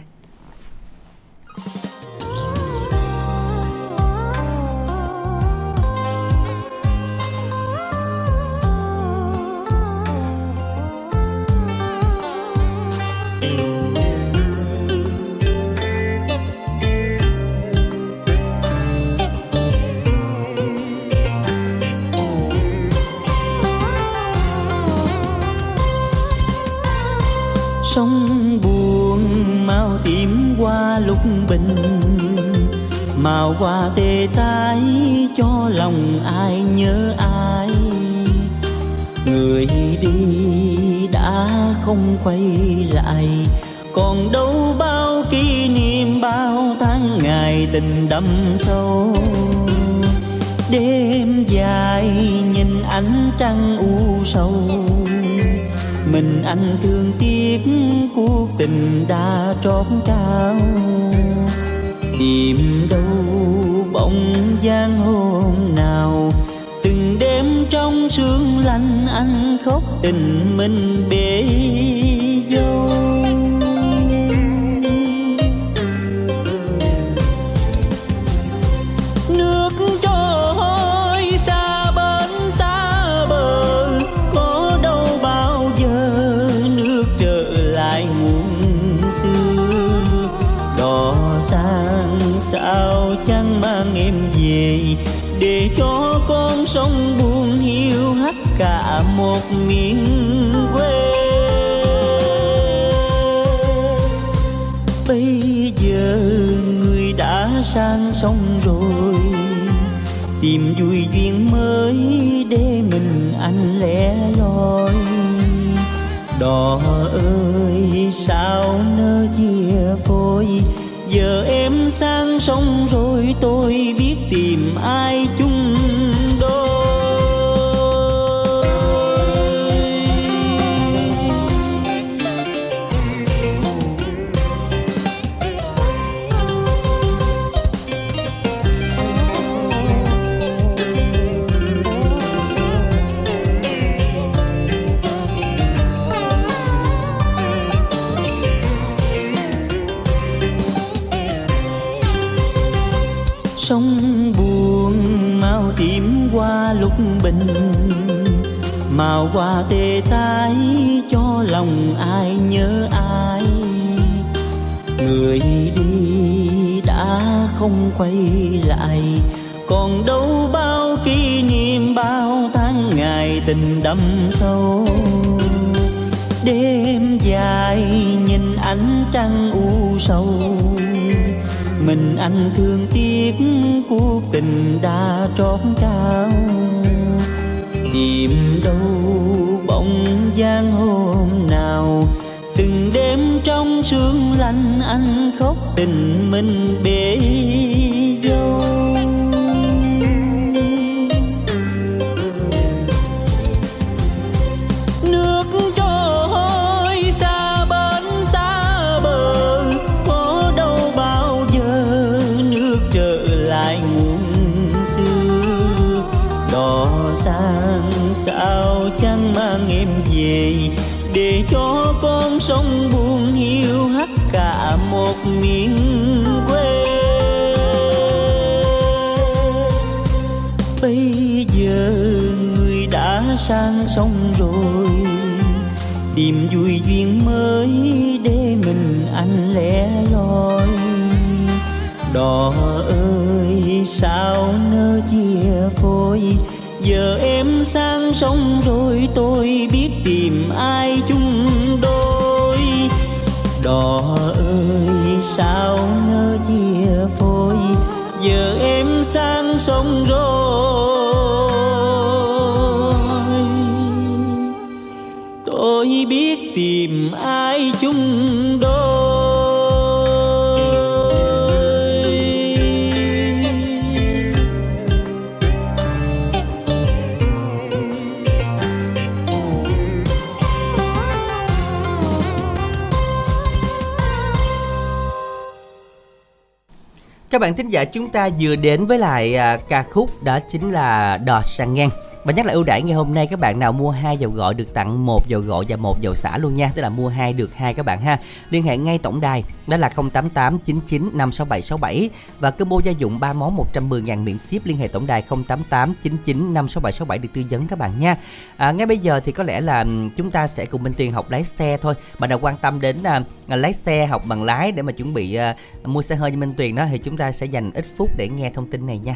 không quay lại. Còn đâu bao kỷ niệm, bao tháng ngày tình đậm sâu. Đêm dài nhìn ánh trăng u sầu. Mình anh thương tiếc, cuộc tình đã trót cao tìm đâu bóng giang hôm sương lạnh anh khóc tình mình bể tìm vui duyên mới để mình anh lẻ loi. Đò ơi, sao nỡ chia phôi? Giờ em sang sông rồi tôi biết tìm ai không quay lại. Còn đâu bao kỷ niệm, bao tháng ngày tình đậm sâu. Đêm dài nhìn ánh trăng u sầu. Mình anh thương tiếc, cuộc tình đã trót cao tìm đâu bóng dáng hôm nào trong sương lạnh anh khóc tình mình bể dâu. Nước trôi xa bến xa bờ, có đâu bao giờ nước trở lại nguồn xưa. Đò sang sao chẳng mang em về, để cho con sông buồn hiu hắt cả một miền quê. Bây giờ người đã sang sông rồi, tìm vui duyên mới để mình anh lẻ loi. Đò ơi, sao nỡ chia phôi? Giờ em sang sông rồi, tôi biết tìm ai chung đôi đò ơi, sao nỡ chia phôi, giờ em sang sông rồi. Tôi biết tìm ai chung Các bạn thính giả chúng ta vừa đến với lại à, ca khúc đó chính là Đò Sang Ngang và nhắc lại ưu đãi ngày hôm nay các bạn nào mua hai dầu gội được tặng một dầu gội và một dầu xả luôn nha. Tức là mua hai được hai các bạn ha. Liên hệ ngay tổng đài đó là 088 99 56767 và combo gia dụng 3 món 110 ngàn miễn ship liên hệ tổng đài 088 99 56767 được tư vấn các bạn nha. À, ngay bây giờ thì có lẽ là chúng ta sẽ cùng Minh Tuyền học lái xe thôi. Bạn nào quan tâm đến à, à, lái xe học bằng lái để mà chuẩn bị à, mua xe hơi như Minh Tuyền đó thì chúng ta sẽ dành ít phút để nghe thông tin này nha.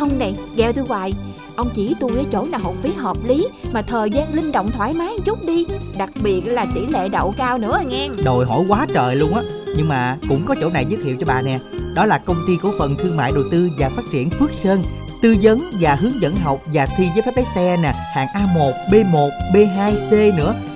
Ông này gheo tôi hoài. Ông chỉ tôi ở chỗ nào học phí hợp lý Mà thời gian linh động thoải mái một chút đi. Đặc biệt là tỷ lệ đậu cao nữa nghe Đòi hỏi quá trời luôn á. Nhưng mà cũng có chỗ này giới thiệu cho bà nè. Đó là công ty cổ phần thương mại đầu tư và phát triển Phước Sơn. Tư vấn và hướng dẫn học và thi giấy phép lái xe nè. Hạng A1, B1, B2, C nữa.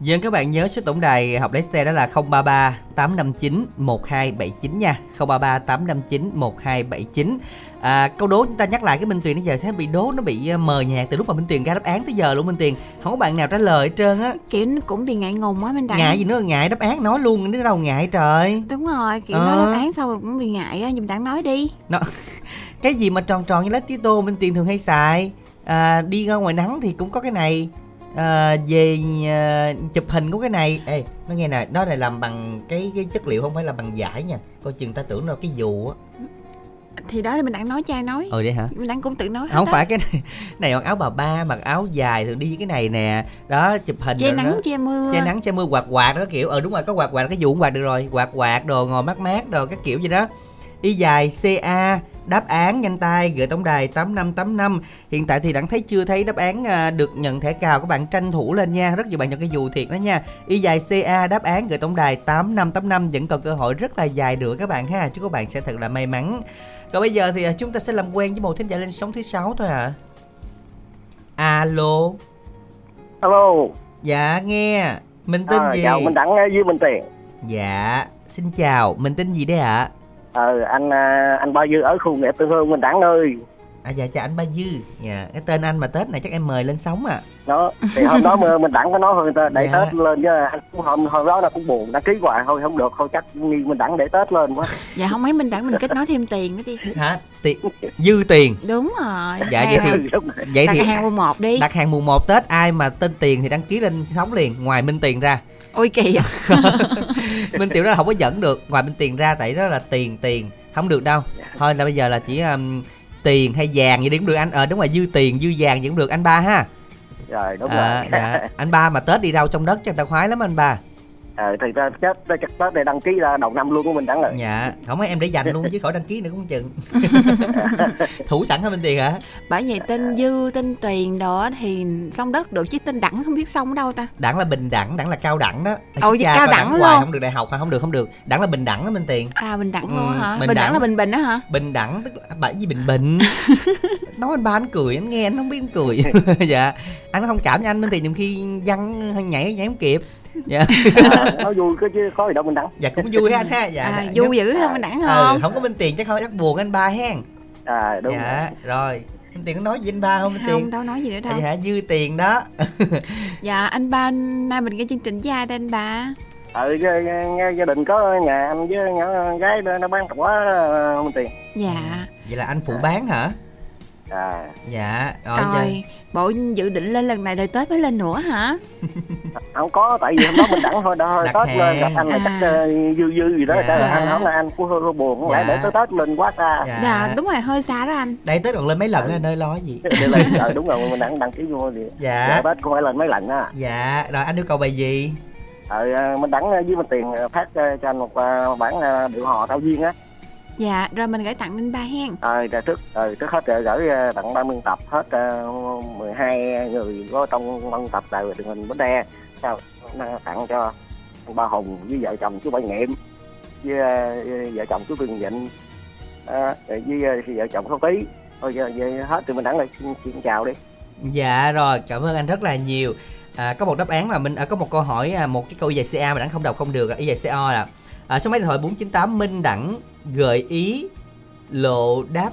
Dân các bạn nhớ số tổng đài học lái xe đó là 033 859 1279 nha. 033 859 1279 à, Câu đố chúng ta nhắc lại cái Minh Tuyền bây giờ sẽ bị đố nó bị ờ, mờ nhạt từ lúc mà Minh Tuyền ra đáp án tới giờ luôn Minh Tuyền. Không có bạn nào trả lời hết trơn á. Kiểu nó cũng bị ngại ngùng á Minh Đặng Ngại gì nữa ngại đáp án nói luôn đến đâu ngại trời. Đúng rồi kiểu Ờ. nói đáp án xong rồi cũng bị ngại á Nhưng Đặng nói đi. Nó Cái gì mà tròn tròn như lá tía tô Minh Tuyền thường hay xài? À, Đi ra ngoài nắng thì cũng có cái này à, Về à, chụp hình có cái này. Ê nó nghe nè Nó này làm bằng cái, cái chất liệu không phải là bằng vải nha. Coi chừng ta tưởng là cái dù á. Thì đó là Minh Đặng nói cho ai nói. Ừ vậy hả? Minh Đặng cũng tự nói không phải cái này này mặc áo bà ba mặc áo dài thường đi cái này nè. Đó chụp hình Che nắng đó. che mưa. Che nắng che mưa quạt quạt đó kiểu ờ đúng rồi có quạt quạt cái vụ quạt được rồi. Quạt quạt đồ ngồi mát mát đồ các kiểu gì đó y dài ca đáp án nhanh tay gửi tổng đài 8585 hiện tại thì đặng thấy chưa thấy đáp án à, được nhận thẻ cào các bạn tranh thủ lên nha. Rất nhiều bạn chọn cái dù thiệt đó nha. Y dài ca đáp án gửi tổng đài 8585 vẫn còn cơ hội rất là dài nữa các bạn ha chúc các bạn sẽ thật là may mắn. Còn bây giờ thì à, chúng ta sẽ làm quen với một thính giả lên sóng thứ sáu thôi à alo. Alo. Dạ nghe. Mình tên à, gì? chào mình đặng với minh tiền. Dạ xin chào. Mình tên gì đấy ạ ờ anh à, anh bao dư ở khu nghệ tư hương mình đặng ơi. À dạ chào anh ba dư. Dạ cái tên anh mà tết này chắc em mời lên sóng à đó thì hôm đó mà mình đặng có nói ta để Dạ. tết lên chứ anh cũng hôm hôm đó là cũng buồn đăng ký hoài thôi không được thôi chắc nghi mình đặng để tết lên quá. Dạ không mấy Minh Đặng mình kết nối thêm tiền nữa đi hả? Tiền dư tiền. Đúng rồi. Dạ vậy thì vậy Đặt thì hàng mùng 1 đi. đặt hàng mùng 1 tết ai mà tên tiền thì đăng ký lên sóng liền ngoài minh tiền ra Ôi kìa minh tiền đó là không có dẫn được. Ngoài minh tiền ra tại đó là tiền tiền. Không được đâu. Thôi là bây giờ là chỉ um, tiền hay vàng gì đi cũng được anh. Ờ đúng rồi dư tiền dư vàng gì cũng được. Anh ba ha. Rồi đúng à, rồi. dạ. anh ba mà tết đi đâu trong đất chắc ta khoái lắm anh ba ờ thì ta chết ta chắc tết này đăng ký ra đầu năm luôn của mình đặng rồi dạ không mấy em để dành luôn chứ khỏi đăng ký nữa cũng chừng. Thủ sẵn hả minh tiền hả? Bởi vậy tên Dư, tên Tuyền đó thì xong đất được chứ tên Đặng không biết xong ở đâu ta? Đẳng là bình đẳng đẳng là cao đẳng đó. Ồ, cha cao đẳng hoài luôn. không được đại học hay không được không được. Đẳng là bình đẳng đó minh tiền. À bình đẳng Ừ, luôn hả? bình Bình, đẳng. đẳng. là bình bình đó hả? bình đẳng tức là bởi vì bình bình? Nói anh ba anh cười anh nghe anh không biết anh cười. Dạ. Anh không cảm cho anh minh tiền nhiều khi văn hay nhảy nhảy không kịp dạ. Nói vui cái chứ có gì đâu mình đặng dạ cũng vui ha anh ha. Dạ À, dạ, vui dữ không bình đẳng ừ, không? không có minh tiền chắc không chắc buồn anh ba hen. À đúng dạ rồi. minh tiền có nói gì anh ba không minh Không, tiền? đâu nói gì nữa đâu. Dạ dư tiền đó. Dạ anh ba nay mình nghe chương trình với ai đây anh ba? ừ nghe, nghe gia đình có nhà anh với nhỏ gái nó nó bán quả ờ, mình tiền. Dạ. Vậy là anh phụ bán hả à. Dạ rồi, Rồi, bộ dự định lên lần này đời Tết mới lên nữa hả? không có tại vì hôm đó mình đặng thôi đó Đặt tết lên gặp anh là À. chắc ờ, dư dư gì đó Dạ. là anh nói là anh cũng hơi, hơi buồn không lẽ Dạ. để tới tết lên quá xa? Dạ, Dạ đúng rồi hơi xa đó anh. Đây tới còn lên mấy lần anh ơi lo gì? Để lên ờ đúng rồi mình đặng đăng ký vô thì dạ. tết cũng phải lên mấy lần á. Dạ rồi anh yêu cầu bài gì? Ờ ờ, mình đặng với mình tiền ờ, phát ờ, cho anh một ờ, bản ờ, điệu hò thao duyên á Dạ, rồi mình gửi tặng Ninh Ba hen. Ờ, rồi trước rồi trước hết rồi gửi ờ, tặng ban biên tập hết uh, 12 người có trong ban tập đài truyền hình Bến Tre. Sao tặng cho Ba Hùng với vợ chồng chú Bảy Nghiệm với ờ, vợ chồng chú Cường Vịnh ờ, rồi với ờ, vợ chồng Khấu Tí. Thôi giờ, giờ hết từ mình đẳng rồi xin, xin chào đi. Dạ rồi, cảm ơn anh rất là nhiều. À, có một đáp án mà mình à, có một câu hỏi à, một cái câu dài CA mà đẳng không đọc không được, y dài CO là à, số máy điện thoại 498 Minh đẳng gợi ý lộ đáp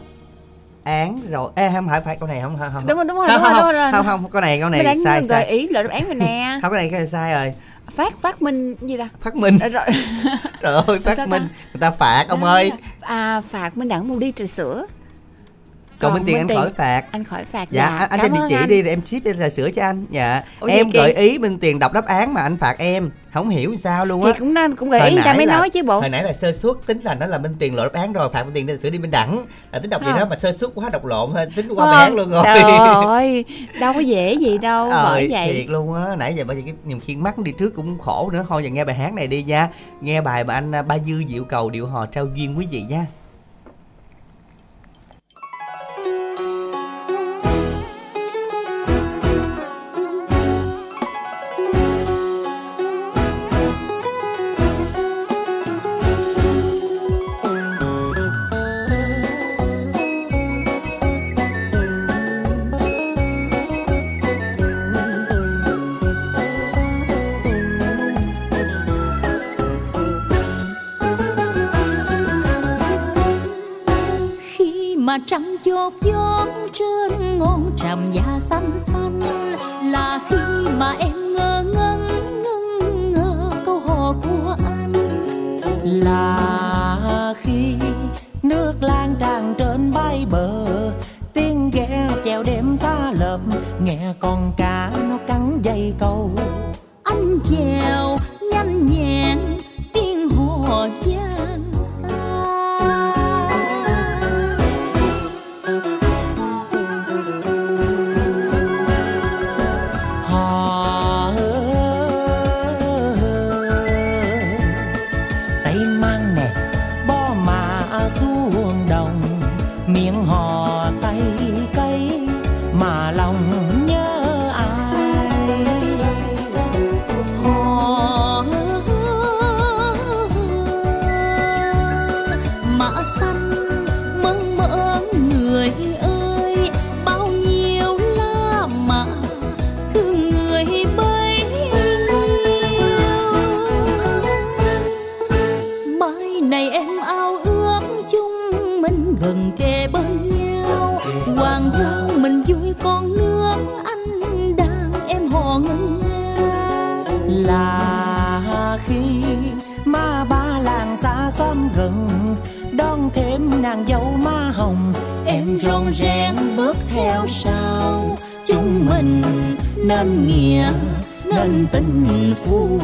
án rồi. Ê không phải phải câu này không không không. Đúng rồi, đúng rồi, không, đúng rồi, không, đúng rồi. không, không, câu này câu này Mình đang sai gợi sai. ý lựa đáp án rồi nè. Không cái này cái này sai rồi. Phát phát minh gì ta? Phát minh. À, rồi. Trời ơi, phát ta? minh. Người ta phạt ông ơi. À phạt Minh đẳng một ly trà sữa. Còn Minh Tiền anh khỏi phạt. Anh khỏi phạt. Dạ, anh, anh cho địa chỉ anh. đi rồi em ship trà sữa cho anh. Dạ. Ủa, em gợi ý Minh Tiền đọc đáp án mà anh phạt em. Không hiểu sao luôn á. Thì cũng nên cũng gợi Hồi ý người ta mới là- nói chứ bộ. Hồi nãy là sơ suất tính là nó là Minh Tiền lộ đáp án rồi, phạt Minh Tiền sữa đi Minh đẳng. Là tính đọc Không. đó mà sơ suất quá đọc lộn thôi, tính qua bài hát luôn rồi. Trời ơi, đâu có dễ gì đâu, bởi Ờ, vậy. thiệt luôn á nãy giờ bây giờ cái nhiều khi mắt đi trước cũng khổ nữa thôi giờ nghe bài hát này đi nha nghe bài mà anh à, ba dư diệu cầu điệu hò trao duyên quý vị nha trăng chốt chốt trên ngọn tràm da xanh xanh. Là khi mà em ngơ ngẩn ngưng ngơ câu hò của anh. Là khi nước lan tràn trên bãi bờ tiếng ghe chèo đêm ta lợp nghe con cá nó cắn dây câu. Anh chèo nhanh nhẹn tiếng hò gian nàng dâu má hồng, em rong rén bước theo sau. Chúng mình, nên nghĩa, nên tình phu.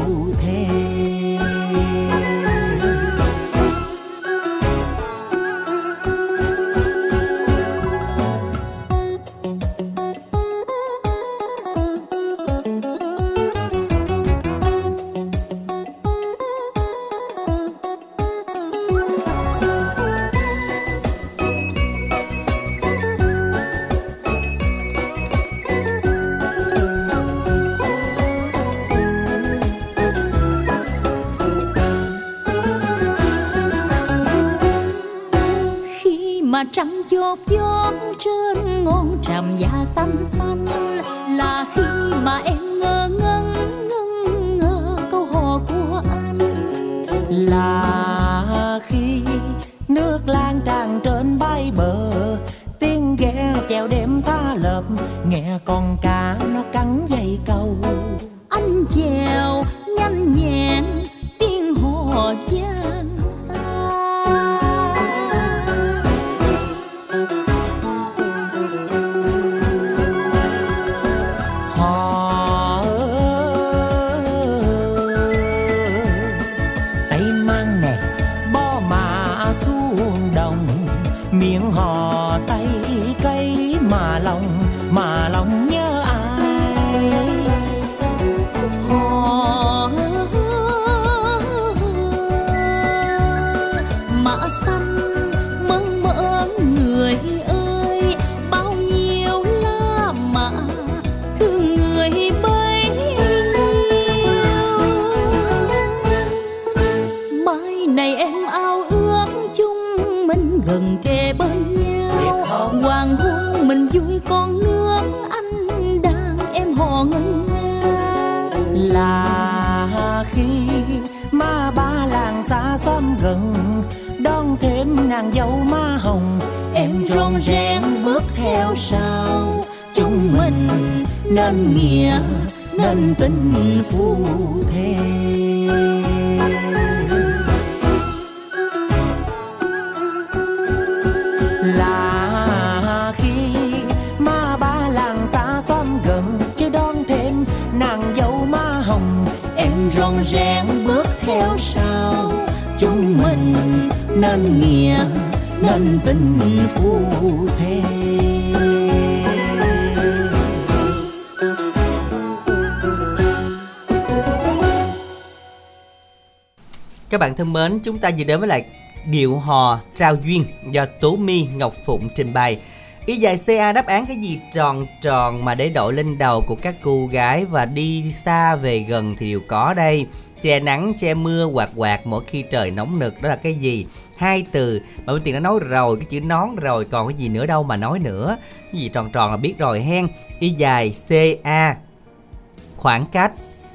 Bạn thân mến, chúng ta vừa đến với lại điệu hò trao duyên do Tố Mi Ngọc Phụng trình bày. Ý dài CA đáp án cái gì tròn tròn mà để đội lên đầu của các cô gái và đi xa về gần thì đều có đây. Che nắng, che mưa, quạt quạt mỗi khi trời nóng nực đó là cái gì? Hai từ mà Minh Tiền đã nói rồi, cái chữ nón rồi còn cái gì nữa đâu mà nói nữa. Cái gì tròn tròn là biết rồi hen. Y dài CA khoảng cách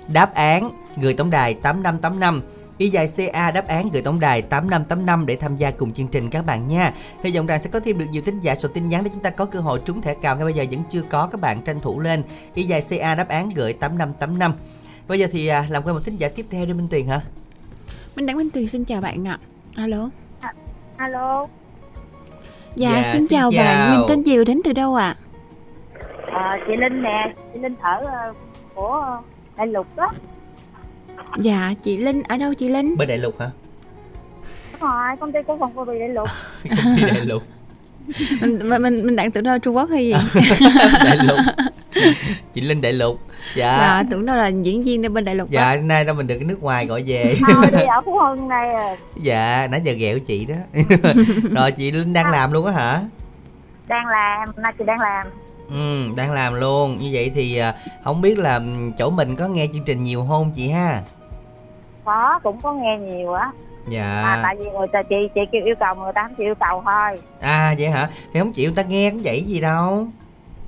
đáp án gửi tổng đài 8585 Y dài CA đáp án gửi tổng đài 8585 để tham gia cùng chương trình các bạn nha. Hy vọng rằng sẽ có thêm được nhiều thính giả số tin nhắn để chúng ta có cơ hội trúng thẻ cào ngay bây giờ vẫn chưa có các bạn tranh thủ lên. Y dài CA đáp án gửi 8585. Bây giờ thì à, làm quen một thính giả tiếp theo đi Minh Tuyền hả? Minh Đăng Minh Tuyền xin chào bạn ạ. Alo. alo Dạ, Dạ, xin, xin chào, chào. bạn. Mình tên Diệu đến từ đâu ạ? à, chị linh nè chị linh ở ờ, của ờ, đại lục đó Dạ, chị Linh ở đâu chị Linh? Bên Đại Lục hả? đúng rồi công ty cổ phần bao bì đại lục Công ty Đại Lục. mình mình mình, đang tưởng đâu là Trung Quốc hay gì? Đại Lục. Chị Linh Đại Lục. Dạ. dạ, tưởng đâu là diễn viên ở bên Đại Lục. Dạ, á. nay đâu mình được cái nước ngoài gọi về. thôi đi ở phú hưng này à. dạ, nãy giờ ghẹo chị đó. rồi chị Linh đang làm luôn á hả? đang làm nay chị đang làm Ừ, đang làm luôn. Như vậy thì à, không biết là ừm, chỗ mình có nghe chương trình nhiều không chị ha? Có cũng có nghe nhiều á mà Dạ. tại vì người ta chị chị kêu yêu cầu người ta không chịu yêu cầu thôi À vậy hả? Thì không chịu người ta nghe cũng vậy gì đâu.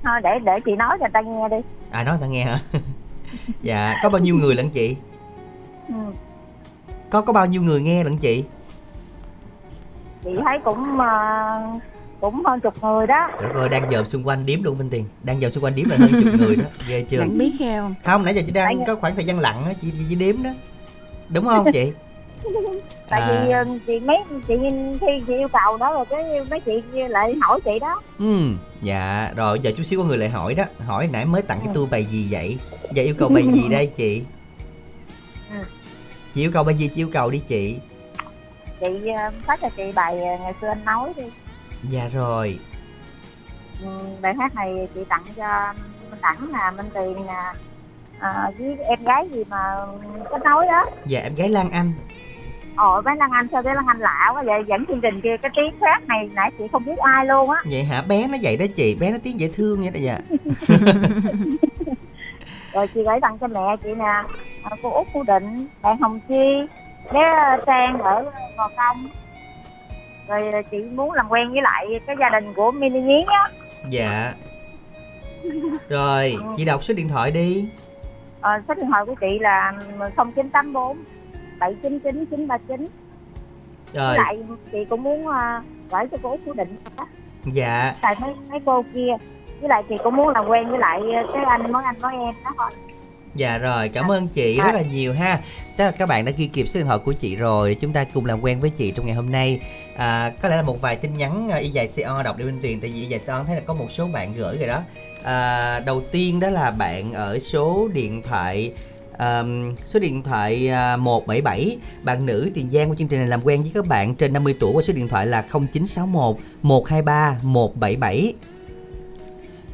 thôi để để chị nói cho người ta nghe đi À nói người ta nghe hả? dạ, có bao nhiêu người lận chị? ừ. Có có bao nhiêu người nghe lận chị? chị thấy cũng ờ, cũng hơn chục người đó Trời ơi, đang dòm xung quanh điếm luôn Minh Tiền. Đang dòm xung quanh điếm là hơn chục người đó. Ghê chưa? Bạn biết không? Không, nãy giờ chị đang có khoảng thời gian lặng á, chị chị đếm đó. Đúng không chị? tại À. vì ờ, chị mấy chị nhìn khi chị yêu cầu đó rồi cái mấy chị lại hỏi chị đó Ừ, dạ, rồi giờ chút xíu có người lại hỏi đó Hỏi nãy mới tặng cái tour bài gì vậy? Giờ yêu cầu bài gì đây chị? Ừ. Chị yêu cầu bài gì chị yêu cầu đi chị chị ờ, phát cho chị bài ờ, ngày xưa anh nói đi Dạ rồi Ừ, bài hát này chị tặng cho Minh Đẳng nè Minh Tiền nè à, với em gái gì mà kết nối đó. Dạ em gái Lan Anh. Ồ với Lan Anh sao cái Lan Anh lạ quá vậy? Dẫn chương trình kia cái tiếng khác này nãy chị không biết ai luôn á. Vậy hả? Bé nó vậy đó chị. Bé nó tiếng dễ thương vậy đó dạ. Rồi chị gửi tặng cho mẹ chị nè. À, cô út cô định bạn hồng chi bé ờ, trang ở gò công. Rồi ờ, chị muốn làm quen với lại cái gia đình của mini nhí á. Dạ. Rồi chị đọc số điện thoại đi ờ, số điện thoại của chị là 0984 799 939 Rồi. Lại chị cũng muốn uh, gửi cho cô cô định đó. Dạ. Tại mấy mấy cô kia. Với lại chị cũng muốn làm quen với lại ờ, cái anh món anh món em đó thôi. Dạ rồi, cảm ơn chị rất là nhiều ha. Chắc là các bạn đã ghi kịp số điện thoại của chị rồi Chúng ta cùng làm quen với chị trong ngày hôm nay. À, Có lẽ là một vài tin nhắn à, y dài CO đọc để Minh Tuyền Tại vì y dài CO thấy là có một số bạn gửi rồi đó à, Đầu tiên đó là bạn ở số điện thoại um, số điện thoại à, 177 Bạn nữ Tiền Giang của chương trình này làm quen với các bạn trên 50 tuổi qua số điện thoại là 0961 123 177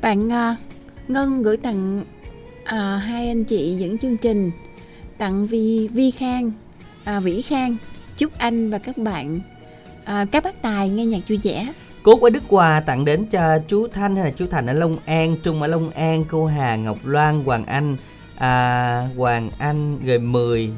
Bạn uh, Ngân gửi tặng uh, hai anh chị dẫn chương trình tặng Vi Vi Khang, uh, Vĩ Khang. Chúc anh và các bạn uh, các bác tài nghe nhạc vui vẻ. Cốt với Đức Hòa tặng đến cho chú Thanh hay là chú Thành ở Long An, Trung ở Long An, cô Hà Ngọc Loan, Hoàng Anh, à, Hoàng Anh rồi 10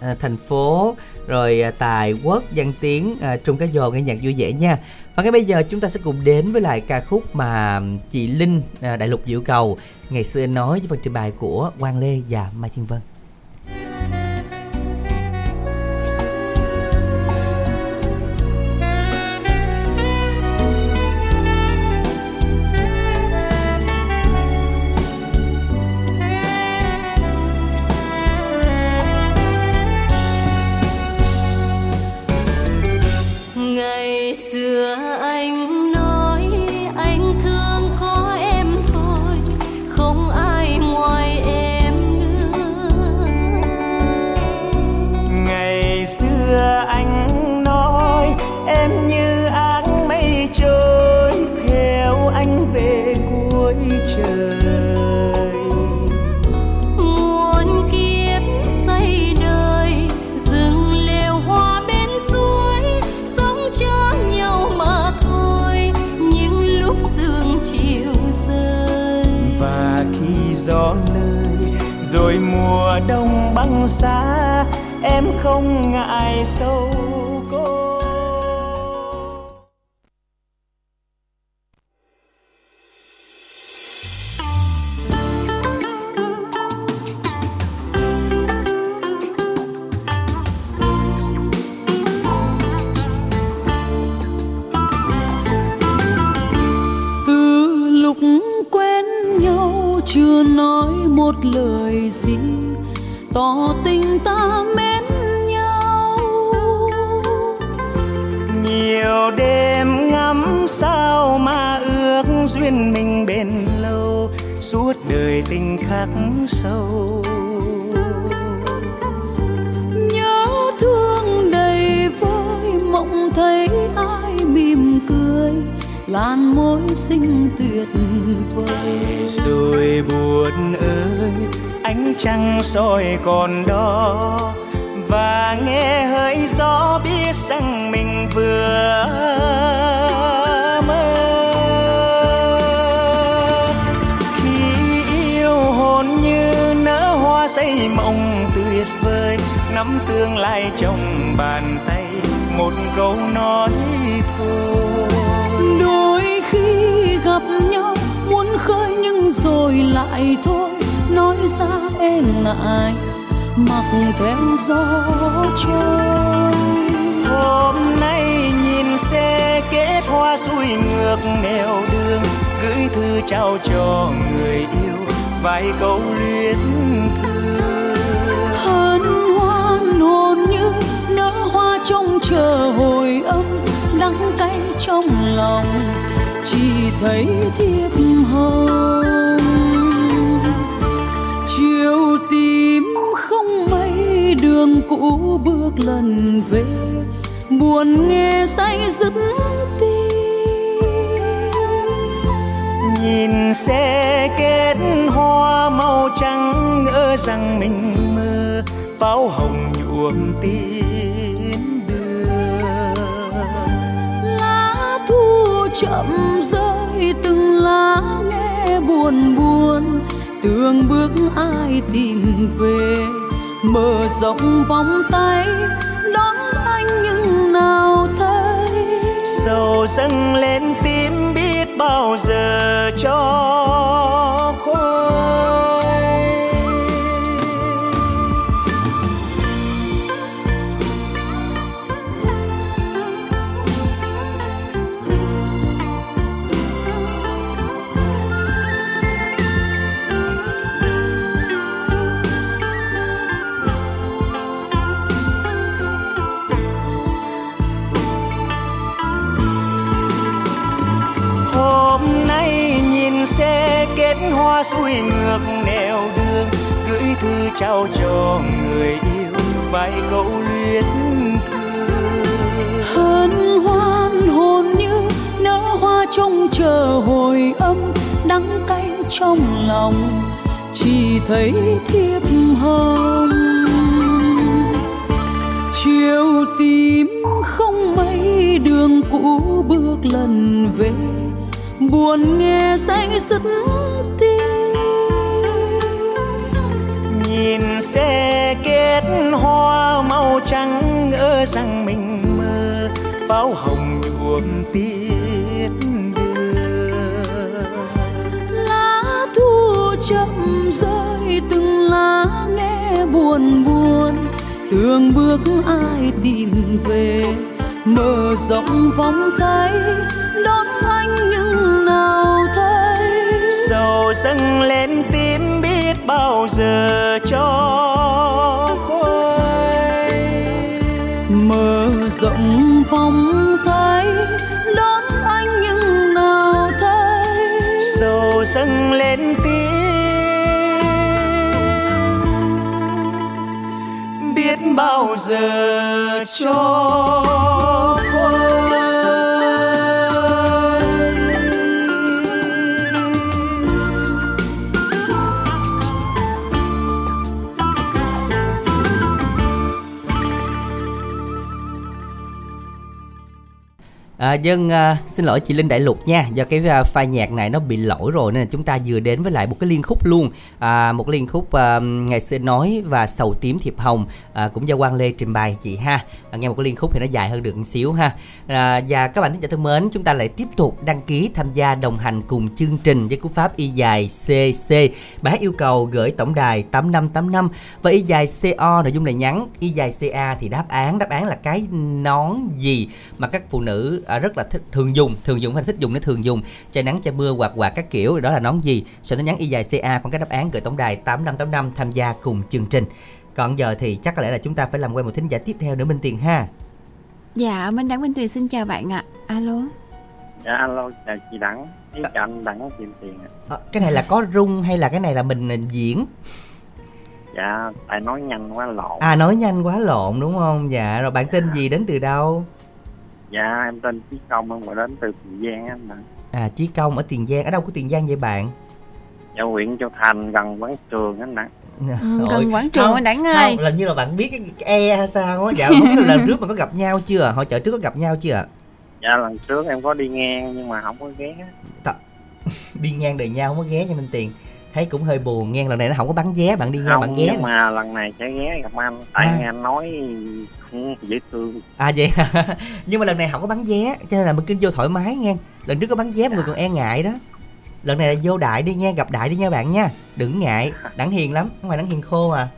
à, thành phố rồi à, tài quốc văn tiến à, trung cá dồ nghe nhạc vui vẻ nha. Và ngay bây giờ chúng ta sẽ cùng đến với lại ca khúc mà chị linh à, đại lục diệu cầu. Ngày xưa nói với phần trình bày của quang lê và mai thiên vân. Hoang xa em không ngại sâu tỏ tình ta mến nhau. Nhiều đêm ngắm sao mà ước duyên mình bền lâu suốt đời tình khắc sâu. Nhớ thương đầy vơi mộng thấy ai mỉm cười làn môi xinh tuyệt vời. Rồi buồn ơi ánh trăng soi còn đó. Và nghe hơi gió biết rằng mình vừa mơ. Khi yêu hồn như nở hoa xây mộng tuyệt vời, nắm tương lai trong bàn tay một câu nói thôi. Đôi khi gặp nhau muốn khơi nhưng rồi lại thôi nói ra e ngại mặc theo gió trôi. Hôm nay nhìn xe kết hoa xuôi ngược nẻo đường gửi thư trao cho người yêu vài câu luyến thương. Hân hoan hồn như nở hoa trông chờ hồi âm đắng cay trong lòng chỉ thấy thiệp hồng đường cũ bước lần về buồn nghe say dứt nhìn xe kết hoa màu trắng ngỡ rằng mình mơ pháo hồng nhuộm tin đưa. Lá thu chậm rơi từng lá nghe buồn buồn tưởng bước ai tìm về mở rộng vòng tay, đón anh nhưng nào thấy. Sầu dâng lên tim biết bao giờ cho. Xuôi ngược nẻo đường, gửi thư trao cho người yêu, vài câu luyến thương. Hân hoan hồn như nở hoa trông chờ hồi âm, đắng cay trong lòng, chỉ thấy thiệp hồng. Chiều tím không mấy đường cũ bước lần về, buồn nghe say dứt nhìn xe kết hoa màu trắng ngỡ rằng mình mơ pháo hồng nhuộm tiết đưa. Lá thu chậm rơi từng lá nghe buồn buồn. Tường bước ai tìm về mở rộng vòng tay. Đón anh nhưng nào thấy? Sầu dâng lên tim bao giờ cho khuây. Mở rộng vòng tay đón anh nhưng nào thấy. Sầu dâng lên tim biết bao giờ cho À, dân à, xin lỗi chị Linh Đại Lục nha. Do cái à, file nhạc này nó bị lỗi rồi nên là chúng ta vừa đến với lại một cái liên khúc luôn. À, một liên khúc à, ngày xưa nói và sầu tím thiệp hồng à, cũng do Quang Lê trình bày chị ha. À, nghe một cái liên khúc thì nó dài hơn được một xíu ha. À, và các bạn thính giả thân mến chúng ta lại tiếp tục đăng ký tham gia đồng hành cùng chương trình với cú pháp y dài CC bài hát yêu cầu gửi tổng đài 8585 và y dài CO nội dung này nhắn y dài CA thì đáp án đáp án là cái nón gì mà các phụ nữ à, ở rất là thích thường dùng thường dùng hay thích dùng nó thường dùng. Che nắng che mưa quạt quạt các kiểu đó là nón gì? Sau đó nhắn y dài ca khoảng cái đáp án gửi tổng đài 8585 tham gia cùng chương trình. Còn giờ thì chắc có lẽ là chúng ta phải làm quen một thính giả tiếp theo nữa Minh Tiền ha. Dạ, Minh Đăng Minh Tuyền xin chào bạn ạ. Alo. dạ alo chào chị đẳng với chào anh đẳng tiền tiền ạ. Ờ, cái này là có rung hay là cái này là mình à, diễn? Dạ tại nói nhanh quá lộn. À nói nhanh quá lộn đúng không? Dạ rồi bạn tên gì đến từ đâu dạ em tên chí công em gọi đến từ tiền giang á anh đẳng à Chí Công ở Tiền Giang ở đâu của Tiền Giang vậy bạn? Dạ huyện châu thành gần quán trường á anh đẳng Ừ, gần quảng trường anh Đẳng ơi. không, là như là bạn biết cái, cái e hay sao á. Dạ không biết là lần trước mà có gặp nhau chưa? Hội chợ trước có gặp nhau chưa? Dạ lần trước em có đi ngang nhưng mà không có ghé. Đi ngang đời nhau không có ghé cho Minh Tiền thấy cũng hơi buồn ngang lần này nó không có bán vé bạn đi ngang không bạn ghé. nhưng mà lần này sẽ ghé gặp anh. Tại À. nghe anh nói cũng dễ thương. À vậy nhưng mà lần này không có bán vé cho nên là mình kinh vô thoải mái nha lần trước có bán vé mọi người còn e ngại đó. Lần này là vô đại đi nha gặp đại đi nha bạn nha. Đừng ngại đẳng hiền lắm phải đẳng hiền khô à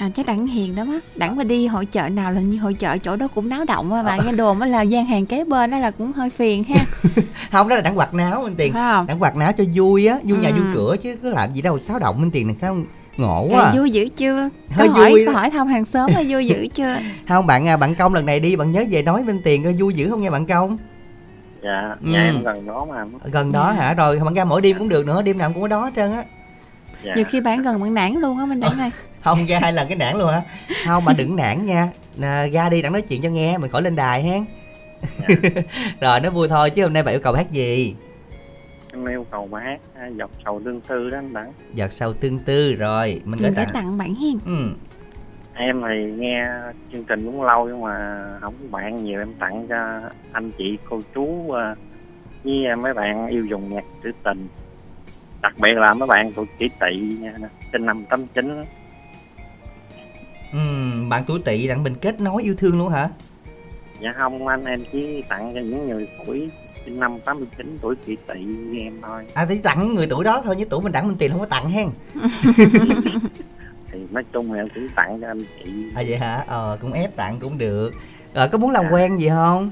À chắc Đẳng hiền lắm á. Đẳng mà đi hội chợ nào là như hội chợ chỗ đó cũng náo động á. Bạn nghe đồn á là gian hàng kế bên đó là cũng hơi phiền ha. không đó là đẳng quạt náo minh tiền Phải không? đẳng quạt náo cho vui á vui nhà Ừ. vui cửa chứ có làm gì đâu xáo động minh tiền này sao ngộ quá à. vui dữ chưa? Hơi có hỏi vui có đó. hỏi thăm hàng xóm là vui dữ chưa? không bạn à, bạn công lần này đi bạn nhớ về nói minh tiền coi vui dữ không nha bạn công dạ Ừ. nhà em gần đó mà gần đó hả rồi bạn ra mỗi đêm cũng được nữa đêm nào cũng có đó hết trơn á dạ Nhiều khi bán gần bạn nản luôn á mình Đẳng ơi. không ra hai lần cái nản luôn hả? Không mà đừng nản nha. À, ra đi đặng nói chuyện cho nghe mình khỏi lên đài hen rồi nó vui thôi chứ hôm nay bạn yêu cầu hát gì? Em yêu cầu bài hát à, dọc sầu tương tư đó anh đẳng giọt sâu tương tư rồi mình gửi tặng. tặng bạn hen. ừ. em thì nghe chương trình cũng lâu nhưng mà không có bạn nhiều em tặng cho anh chị cô chú à, với à, mấy bạn yêu dùng nhạc trữ tình. Đặc biệt là mấy bạn tuổi kỷ tỵ nha, sinh năm tám chín ừ bạn tuổi tỵ đặng mình kết nối yêu thương luôn hả? Dạ không anh em chỉ tặng cho những người tuổi sinh năm 89 tuổi kỷ tỵ như em thôi. À thì tặng những người tuổi đó thôi chứ tuổi mình đặng mình tiền không có tặng hen. Thì nói chung là em cũng tặng cho anh chị. À vậy hả? Ờ cũng ép tặng cũng được. Rồi có muốn làm quen gì không?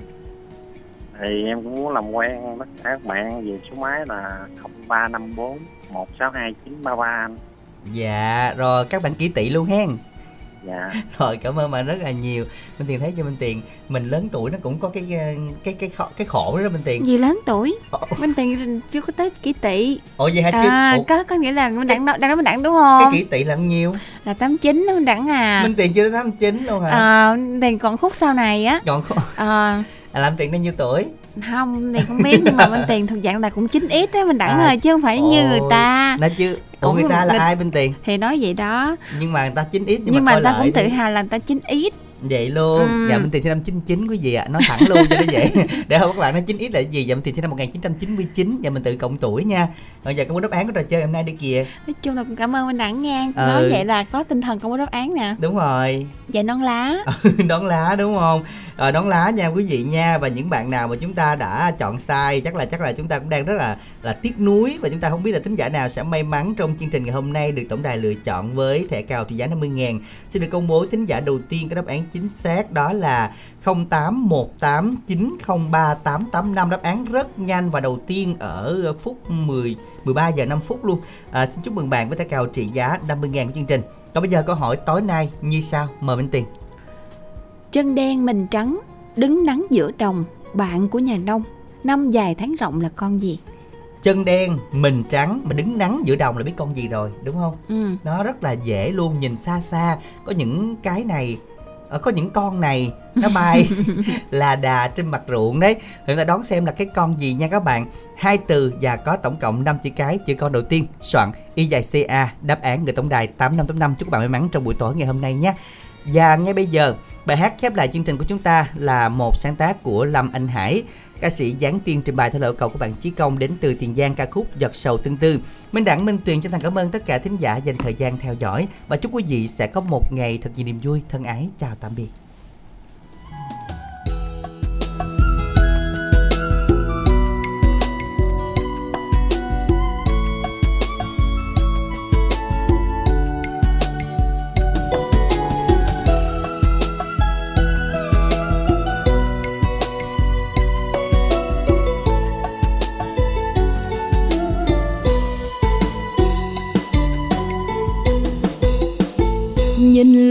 Thì em cũng muốn làm quen tất cả các bạn. Về số máy là 0354 162933 anh. Dạ rồi các bạn kỹ tỵ luôn hen dạ. Rồi cảm ơn bạn rất là nhiều. Minh tiền thấy cho minh tiền mình lớn tuổi nó cũng có cái ờ, cái cái khổ, cái khổ đó, đó minh tiền. Gì lớn tuổi? Minh Tiền chưa có Tết kỷ tỵ. ủa vậy hả? Chứ À, ủa, có có nghĩa là Minh Đẳng đang nói Minh Đẳng đúng cái không? kỹ tỵ là bao nhiêu? Là 89 đó Minh Đẳng à. minh tiền chưa tới tám chín luôn hả? À, thì còn khúc sau này á. còn khổ À, à, làm tiền bao nhiêu tuổi? Không thì không biết nhưng mà Minh Tiền thuộc dạng là cũng 9x á Minh Đẳng À, ơi chứ không phải như người ôi, ta. nói chứ Cũng người ta là người- ai minh tiền? Thì nói vậy đó. nhưng mà người ta chín ít nhưng, Nhưng, mà coi người ta cũng tự đi. hào là người ta 9x. vậy luôn. Ừ. dạ minh tiền sinh năm 99 quý vị ạ. Nói thẳng luôn cho nó vậy để không các bạn nói 9 ít là gì? Dạ minh tiền sinh năm 1999 và mình tự cộng tuổi nha. Rồi giờ có muốn đáp án của trò chơi hôm nay đi kìa. Nói chung là cũng cảm ơn anh đẳng nha. Ừ. nói vậy là có tinh thần không có đáp án nè. Đúng rồi. Dạ nón lá. Đón lá đúng không rồi đón lá nha quý vị nha. Và những bạn nào mà chúng ta đã chọn sai chắc là chắc là chúng ta cũng đang rất là là tiếc nuối và chúng ta không biết là thính giả nào sẽ may mắn trong chương trình ngày hôm nay được tổng đài lựa chọn với thẻ cào trị giá 50 ngàn. Xin được công bố thính giả đầu tiên có đáp án chính xác đó là 0818903885 đáp án rất nhanh và đầu tiên ở phút 10 13 giờ 5 phút luôn. À, xin chúc mừng bạn với thẻ cào trị giá 50 ngàn của chương trình. Còn bây giờ câu hỏi tối nay như sau mời Minh Tiền chân đen mình trắng đứng nắng giữa đồng bạn của nhà nông. Năm dài tháng rộng là con gì? Chân đen mình trắng mà đứng nắng giữa đồng là biết con gì rồi đúng không? Ừ. Nó rất là dễ luôn nhìn xa xa. Có những cái này ờ, có những con này nó bay là đà trên mặt ruộng đấy. Chúng ta đón xem là cái con gì nha các bạn. Hai từ và có tổng cộng 5 chữ cái chữ con đầu tiên soạn y dài ca đáp án người tổng đài 8585 chúc các bạn may mắn trong buổi tối ngày hôm nay nhé và ngay bây giờ, bài hát khép lại chương trình của chúng ta là một sáng tác của Lâm Anh Hải ca sĩ Giáng Tiên trình bày theo lời cầu của bạn Chí Công đến từ Tiền Giang ca khúc Giật sầu tương tư. Minh Đẳng, Minh Tuyền chân thành cảm ơn tất cả thính giả dành thời gian theo dõi và chúc quý vị sẽ có một ngày thật nhiều niềm vui. Thân ái, chào tạm biệt.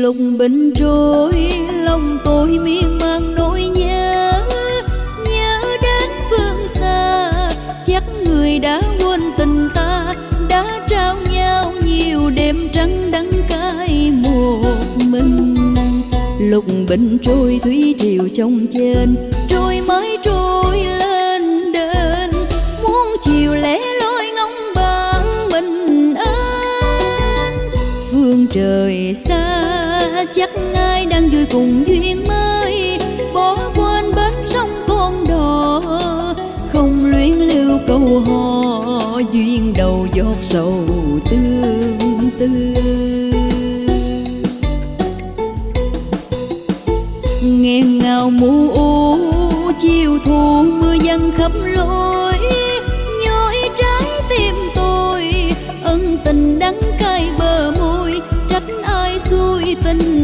Lúc lục bình trôi, lòng tôi miên man nỗi nhớ. Nhớ đến phương xa, chắc người đã quên tình ta, đã trao nhau nhiều đêm trắng đắng cay một mình. Lục bình trôi thủy triều trong trên, trôi mãi trôi lên đền muốn chiều lẻ loi ngóng bằng mình an phương trời xa đang vui cùng duyên mới. Bỏ quên bến sông con đò, không luyến lưu câu hò. Duyên đầu giọt sầu tương tư. Nghẹn ngào mù u, chiều thu mưa dâng khắp lối. Nhói trái tim tôi, ân tình đắng cay bờ môi. Trách ai xui tình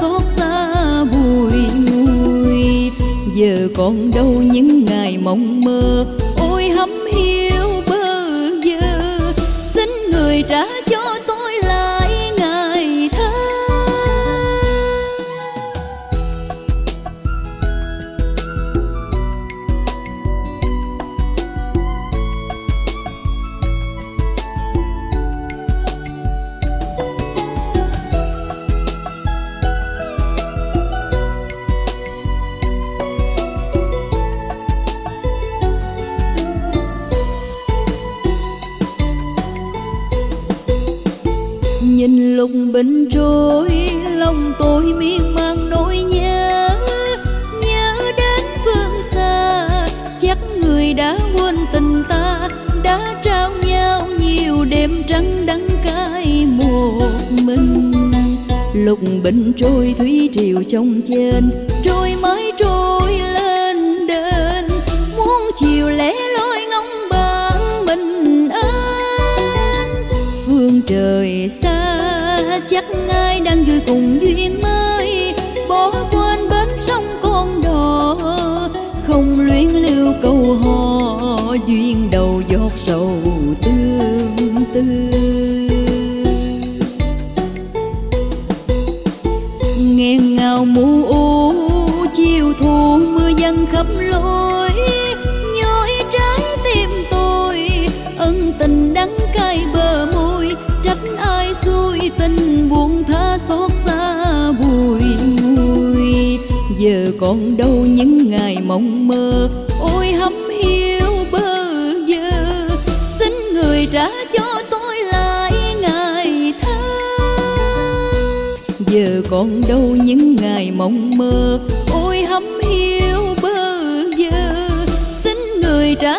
xót xa bùi ngùi giờ còn đâu những ngày mộng mơ, ôi hấm hiu bơ vơ. Xin người trả lục bình trôi thủy triều trong trên. Trôi mãi trôi lên đền muốn chiều lẻ loi ngóng bạn mình an. Phương trời xa, chắc ai đang vui cùng duyên mới. Bỏ quên bến sông con đò, không luyến lưu câu hò. Duyên đầu giọt sầu tương tư. Xui buông tha xót xa bùi ngùi. Giờ còn đâu những ngày mộng mơ, ôi hấm hiu bơ vơ. Xin người trả cho tôi lại ngày thơ. Giờ còn đâu những ngày mộng mơ, ôi hấm hiu bơ vơ. Xin người trả